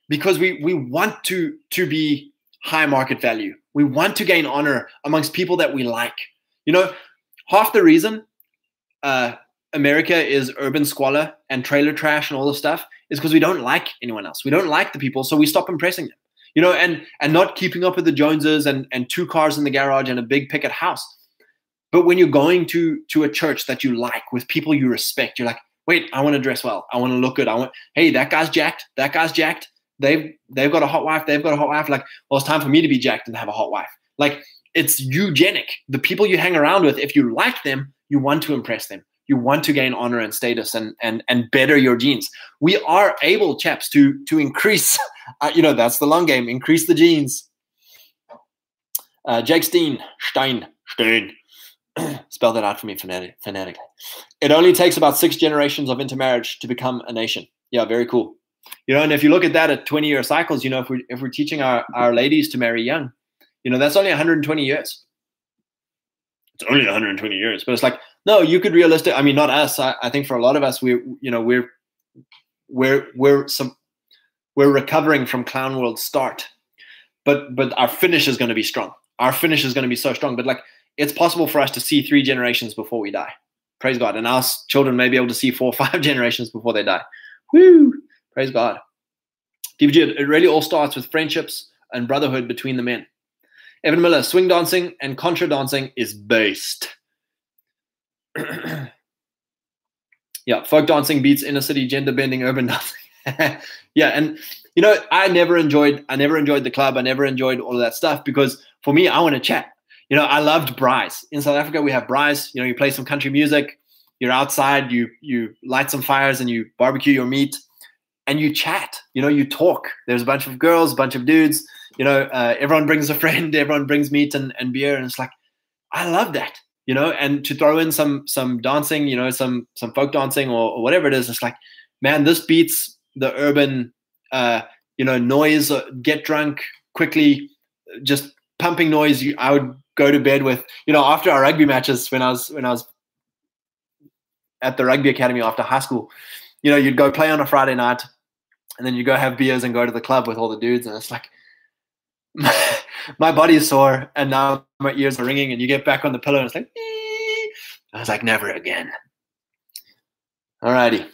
A: because we we want to to be high market value. We want to gain honor amongst people that we like. You know, half the reason uh, America is urban squalor and trailer trash and all this stuff is because we don't like anyone else. We don't like the people, so we stop impressing them. You know, and and not keeping up with the Joneses and and two cars in the garage and a big picket house. But when you're going to to a church that you like with people you respect, you're like, wait, I want to dress well. I want to look good. I want, hey, that guy's jacked. That guy's jacked they've they've got a hot wife, they've got a hot wife. Like, well, it's time for me to be jacked and have a hot wife. Like, it's eugenic. The people you hang around with, if you like them, you want to impress them. You want to gain honor and status and and and better your genes. We are able, chaps, to to increase. (laughs) Uh, you know, that's the long game. Increase the genes. Uh, Jake Steen, Stein, Stein. (clears throat) Spell that out for me phonetically. It only takes about six generations of intermarriage to become a nation. Yeah, very cool. You know, and if you look at that at 20 year cycles, you know, if we if we're teaching our, our ladies to marry young, you know, that's only 120 years. It's only 120 years, but it's like, no, you could realistic. I mean, not us. I, I think for a lot of us, we, you know, we're we're we're some we're recovering from clown world start, but but our finish is going to be strong. Our finish is going to be so strong. But like, it's possible for us to see three generations before we die. Praise God, and our children may be able to see four or five (laughs) generations before they die. Woo! Praise God. DVG, it really all starts with friendships and brotherhood between the men. Evan Miller, swing dancing and contra dancing is based. (clears throat) yeah, folk dancing beats inner city gender bending urban (laughs) dancing. yeah, and you know, I never enjoyed I never enjoyed the club. I never enjoyed all of that stuff because for me, I want to chat. You know, I loved braais. In South Africa, we have braais. You know, you play some country music, you're outside, you you light some fires and you barbecue your meat, and you chat. You know, you talk. There's a bunch of girls, a bunch of dudes. You know, uh, everyone brings a friend. (laughs) Everyone brings meat and, and beer, and it's like, I love that. You know, and to throw in some some dancing, you know, some some folk dancing or, or whatever it is, it's like, man, this beats the urban, uh, you know, noise. Uh, get drunk quickly, just pumping noise. You, I would go to bed with, you know, after our rugby matches when I was when I was at the rugby academy after high school. You know, you'd go play on a Friday night, and then you go have beers and go to the club with all the dudes, and it's like (laughs) my body is sore, and now my ears are ringing, and you get back on the pillow, and it's like! I was like, never again. Alrighty.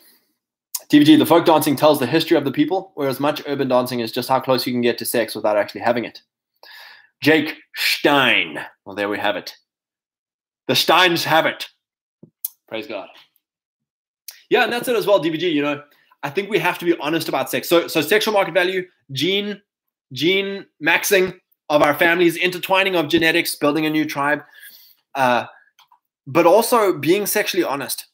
A: TVG, the folk dancing tells the history of the people, whereas much urban dancing is just how close you can get to sex without actually having it. Jake Stein. Well, there we have it. The Steins have it. Praise God. Yeah, and that's it as well, DVG. You know, I think we have to be honest about sex. So, so sexual market value, gene, gene maxing of our families, intertwining of genetics, building a new tribe, uh, but also being sexually honest.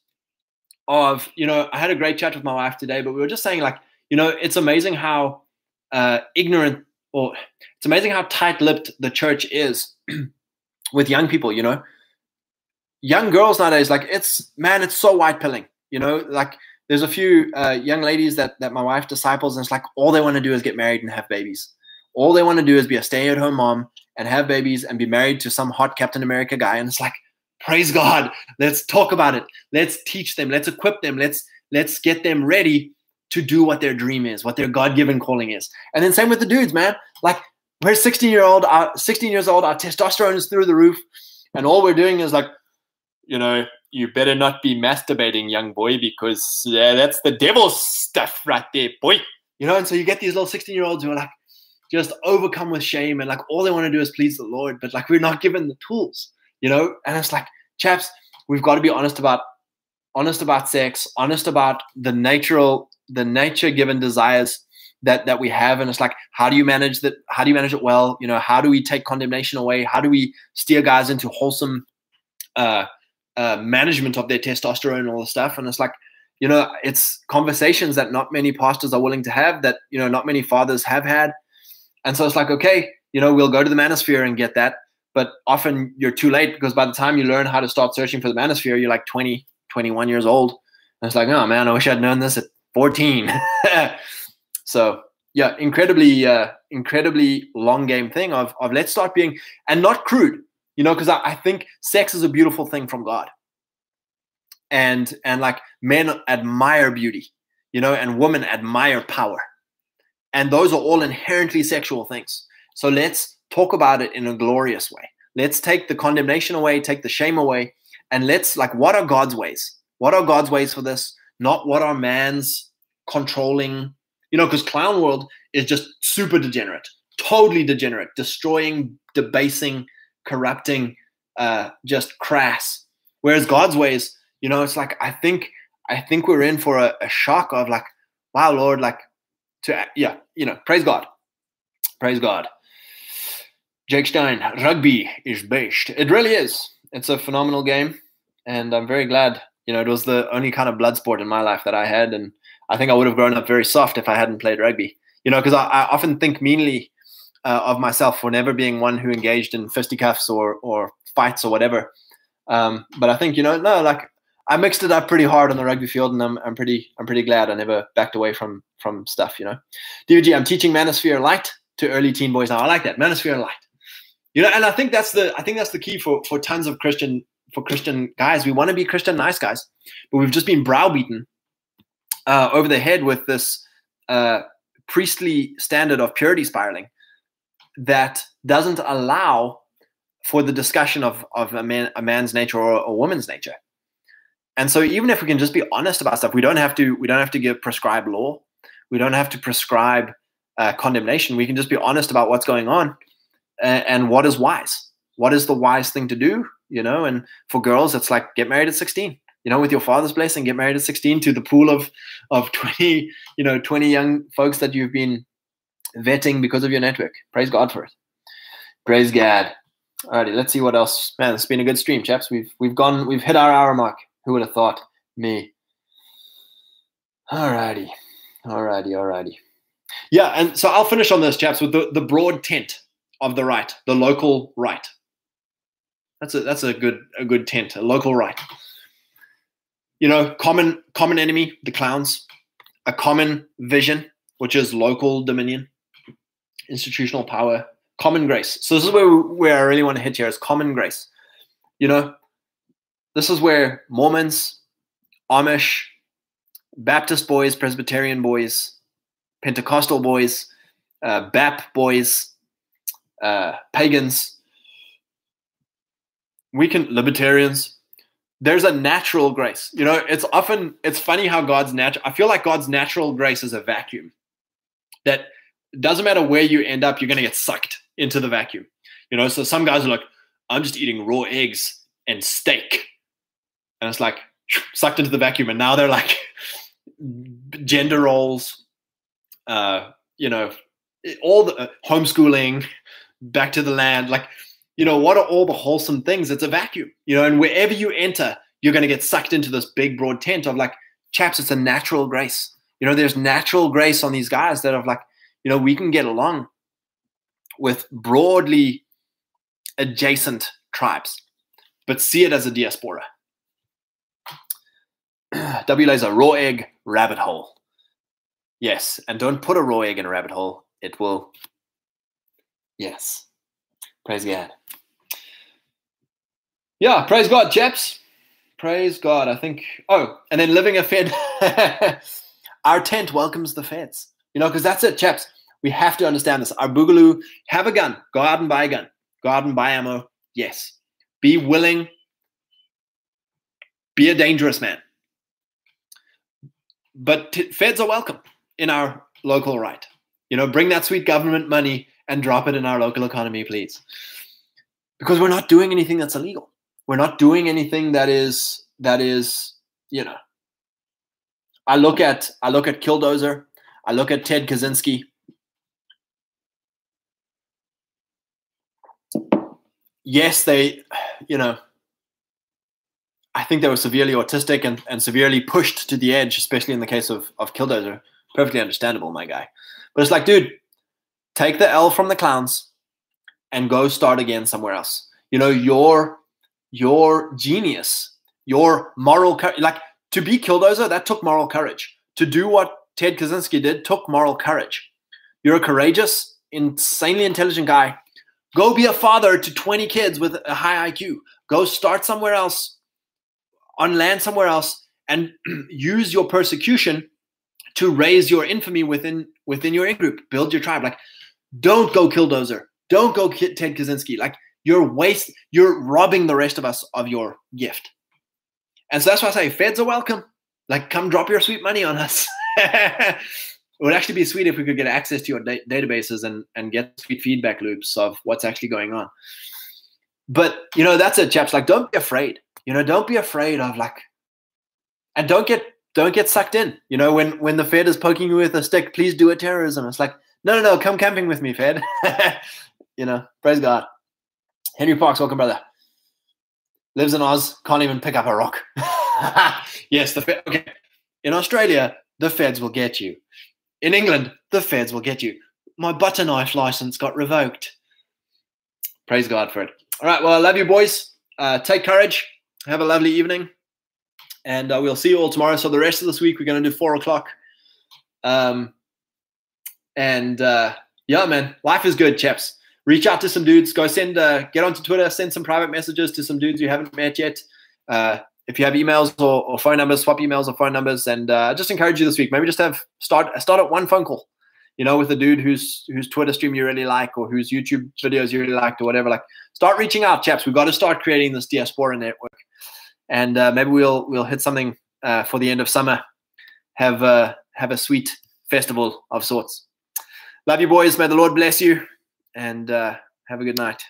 A: Of you know, I had a great chat with my wife today, but we were just saying like, you know, it's amazing how uh, ignorant or it's amazing how tight-lipped the church is (clears throat) with young people. You know, young girls nowadays, like it's man, it's so white pilling. You know, like there's a few uh, young ladies that that my wife disciples, and it's like all they want to do is get married and have babies. All they want to do is be a stay-at-home mom and have babies and be married to some hot Captain America guy. And it's like, praise God. Let's talk about it. Let's teach them. Let's equip them. Let's let's get them ready to do what their dream is, what their God-given calling is. And then same with the dudes, man. Like we're 16 year old, uh, 16 years old. Our testosterone is through the roof, and all we're doing is like, you know, you better not be masturbating, young boy, because that's the devil's stuff right there, boy. You know, and so you get these little 16 year olds who are like just overcome with shame and like all they want to do is please the Lord, but like we're not given the tools, you know? And it's like, chaps, we've got to be honest about honest about sex, honest about the natural, the nature given desires that that we have. And it's like, how do you manage that? How do you manage it well? You know, how do we take condemnation away? How do we steer guys into wholesome uh uh, management of their testosterone and all the stuff. And it's like, you know, it's conversations that not many pastors are willing to have, that, you know, not many fathers have had. And so it's like, okay, you know, we'll go to the manosphere and get that. But often you're too late because by the time you learn how to start searching for the manosphere, you're like 20, 21 years old. And it's like, oh man, I wish I'd known this at 14. (laughs) so yeah, incredibly, uh, incredibly long game thing of, of let's start being, and not crude you know because I, I think sex is a beautiful thing from god. And and like men admire beauty you know and women admire power. And those are all inherently sexual things. So let's talk about it in a glorious way. Let's take the condemnation away take the shame away and let's like what are god's ways? What are god's ways for this? Not what are man's controlling you know because clown world is just super degenerate totally degenerate destroying debasing corrupting, uh, just crass. Whereas God's ways, you know, it's like I think I think we're in for a, a shock of like, wow, Lord, like to yeah, you know, praise God, praise God. Jake Stein, rugby is based. It really is. It's a phenomenal game, and I'm very glad. You know, it was the only kind of blood sport in my life that I had, and I think I would have grown up very soft if I hadn't played rugby. You know, because I, I often think meanly uh, of myself for never being one who engaged in fisticuffs or or fights or whatever. Um, but I think you know, no, like I mixed it up pretty hard on the rugby field, and I'm I'm pretty I'm pretty glad I never backed away from from stuff. You know, DVG, I'm teaching Manosphere Light to early teen boys now. I like that Manosphere Light. You know, and I think that's the I think that's the key for for tons of Christian for Christian guys. We want to be Christian nice guys, but we've just been browbeaten uh, over the head with this uh, priestly standard of purity spiraling that doesn't allow for the discussion of, of a, man, a man's nature or a woman's nature. And so even if we can just be honest about stuff, we don't have to we don't have to give prescribed law. We don't have to prescribe uh, condemnation. We can just be honest about what's going on and, and what is wise. What is the wise thing to do? You know, and for girls, it's like get married at 16 you know, with your father's blessing, get married at 16 to the pool of of 20, you know, 20 young folks that you've been vetting because of your network. Praise God for it. Praise God. Alrighty, let's see what else. Man, it's been a good stream, chaps. We've we've gone, we've hit our hour mark. Who would have thought? Me. Alrighty. Alrighty, alrighty. Yeah, and so I'll finish on this, chaps, with the, the broad tent of the right, the local right. That's a that's a good a good tent, a local right. You know, common common enemy, the clowns, a common vision, which is local dominion, institutional power, common grace. So this is where where I really want to hit here is common grace. You know, this is where Mormons, Amish, Baptist boys, Presbyterian boys, Pentecostal boys, uh, BAP boys, uh, pagans, we can libertarians. There's a natural grace. You know, it's often it's funny how God's natural. I feel like God's natural grace is a vacuum that doesn't matter where you end up, you're going to get sucked into the vacuum. You know, so some guys are like, I'm just eating raw eggs and steak, and it's like (sniffs) sucked into the vacuum, and now they're like (laughs) gender roles, uh, you know, all the uh, homeschooling, back to the land, like you know, what are all the wholesome things? It's a vacuum, you know, and wherever you enter, you're going to get sucked into this big broad tent of like, chaps, it's a natural grace. You know, there's natural grace on these guys that have like, you know, we can get along with broadly adjacent tribes, but see it as a diaspora. (clears throat) W lays a raw egg rabbit hole. Yes, and don't put a raw egg in a rabbit hole. It will. Yes. Praise God. Yeah, praise God, chaps. Praise God. I think. Oh, and then living a Fed. (laughs) Our tent welcomes the feds. You know, because that's it, chaps. We have to understand this. Our boogaloo, have a gun. Go out and buy a gun. Go out and buy ammo. Yes. Be willing. Be a dangerous man. But t- feds are welcome in our local right. You know, bring that sweet government money and drop it in our local economy, please. Because we're not doing anything that's illegal. We're not doing anything that is that is, you know. I look at I look at Killdozer, I look at Ted Kaczynski. Yes, they, you know, I think they were severely autistic and, and severely pushed to the edge, especially in the case of, of Killdozer. Perfectly understandable, my guy. But it's like, dude, take the L from the clowns and go start again somewhere else. You know, your your genius, your moral courage, like to be Killdozer, that took moral courage. To do what Ted Kaczynski did took moral courage. You're a courageous, insanely intelligent guy. Go be a father to 20 kids with a high IQ. Go start somewhere else, on land somewhere else, and (clears throat) use your persecution to raise your infamy within within your in group. Build your tribe. Like don't go Killdozer. Don't go Ted Kaczynski. Like you're waste. You're robbing the rest of us of your gift. And so that's why I say feds are welcome. Like come drop your sweet money on us. (laughs) it would actually be sweet if we could get access to your da- databases and and get sweet feedback loops of what's actually going on. But you know that's it, chaps. Like don't be afraid. You know don't be afraid of like, and don't get don't get sucked in. You know when when the Fed is poking you with a stick, please do a terrorism. It's like no, no, no, come camping with me, Fed. (laughs) you know, praise God. Henry Parks, welcome, brother. Lives in Oz, can't even pick up a rock. (laughs) yes, the Fed. Okay. In Australia, the feds will get you. In England, the feds will get you. My butter knife license got revoked. Praise God for it. All right, well, I love you, boys. Uh, take courage. Have a lovely evening. And uh, we'll see you all tomorrow. So, the rest of this week, we're going to do four o'clock. Um, and uh, yeah, man, life is good, chaps. Reach out to some dudes. Go send, uh, get onto Twitter, send some private messages to some dudes you haven't met yet. Uh, if you have emails or, or, phone numbers, swap emails or phone numbers, and uh, just encourage you this week. Maybe just have start start at one phone call, you know, with a dude whose whose Twitter stream you really like or whose YouTube videos you really liked or whatever. Like, start reaching out, chaps. We've got to start creating this diaspora network, and uh, maybe we'll we'll hit something uh, for the end of summer. Have uh, have a sweet festival of sorts. Love you, boys. May the Lord bless you and uh, have a good night.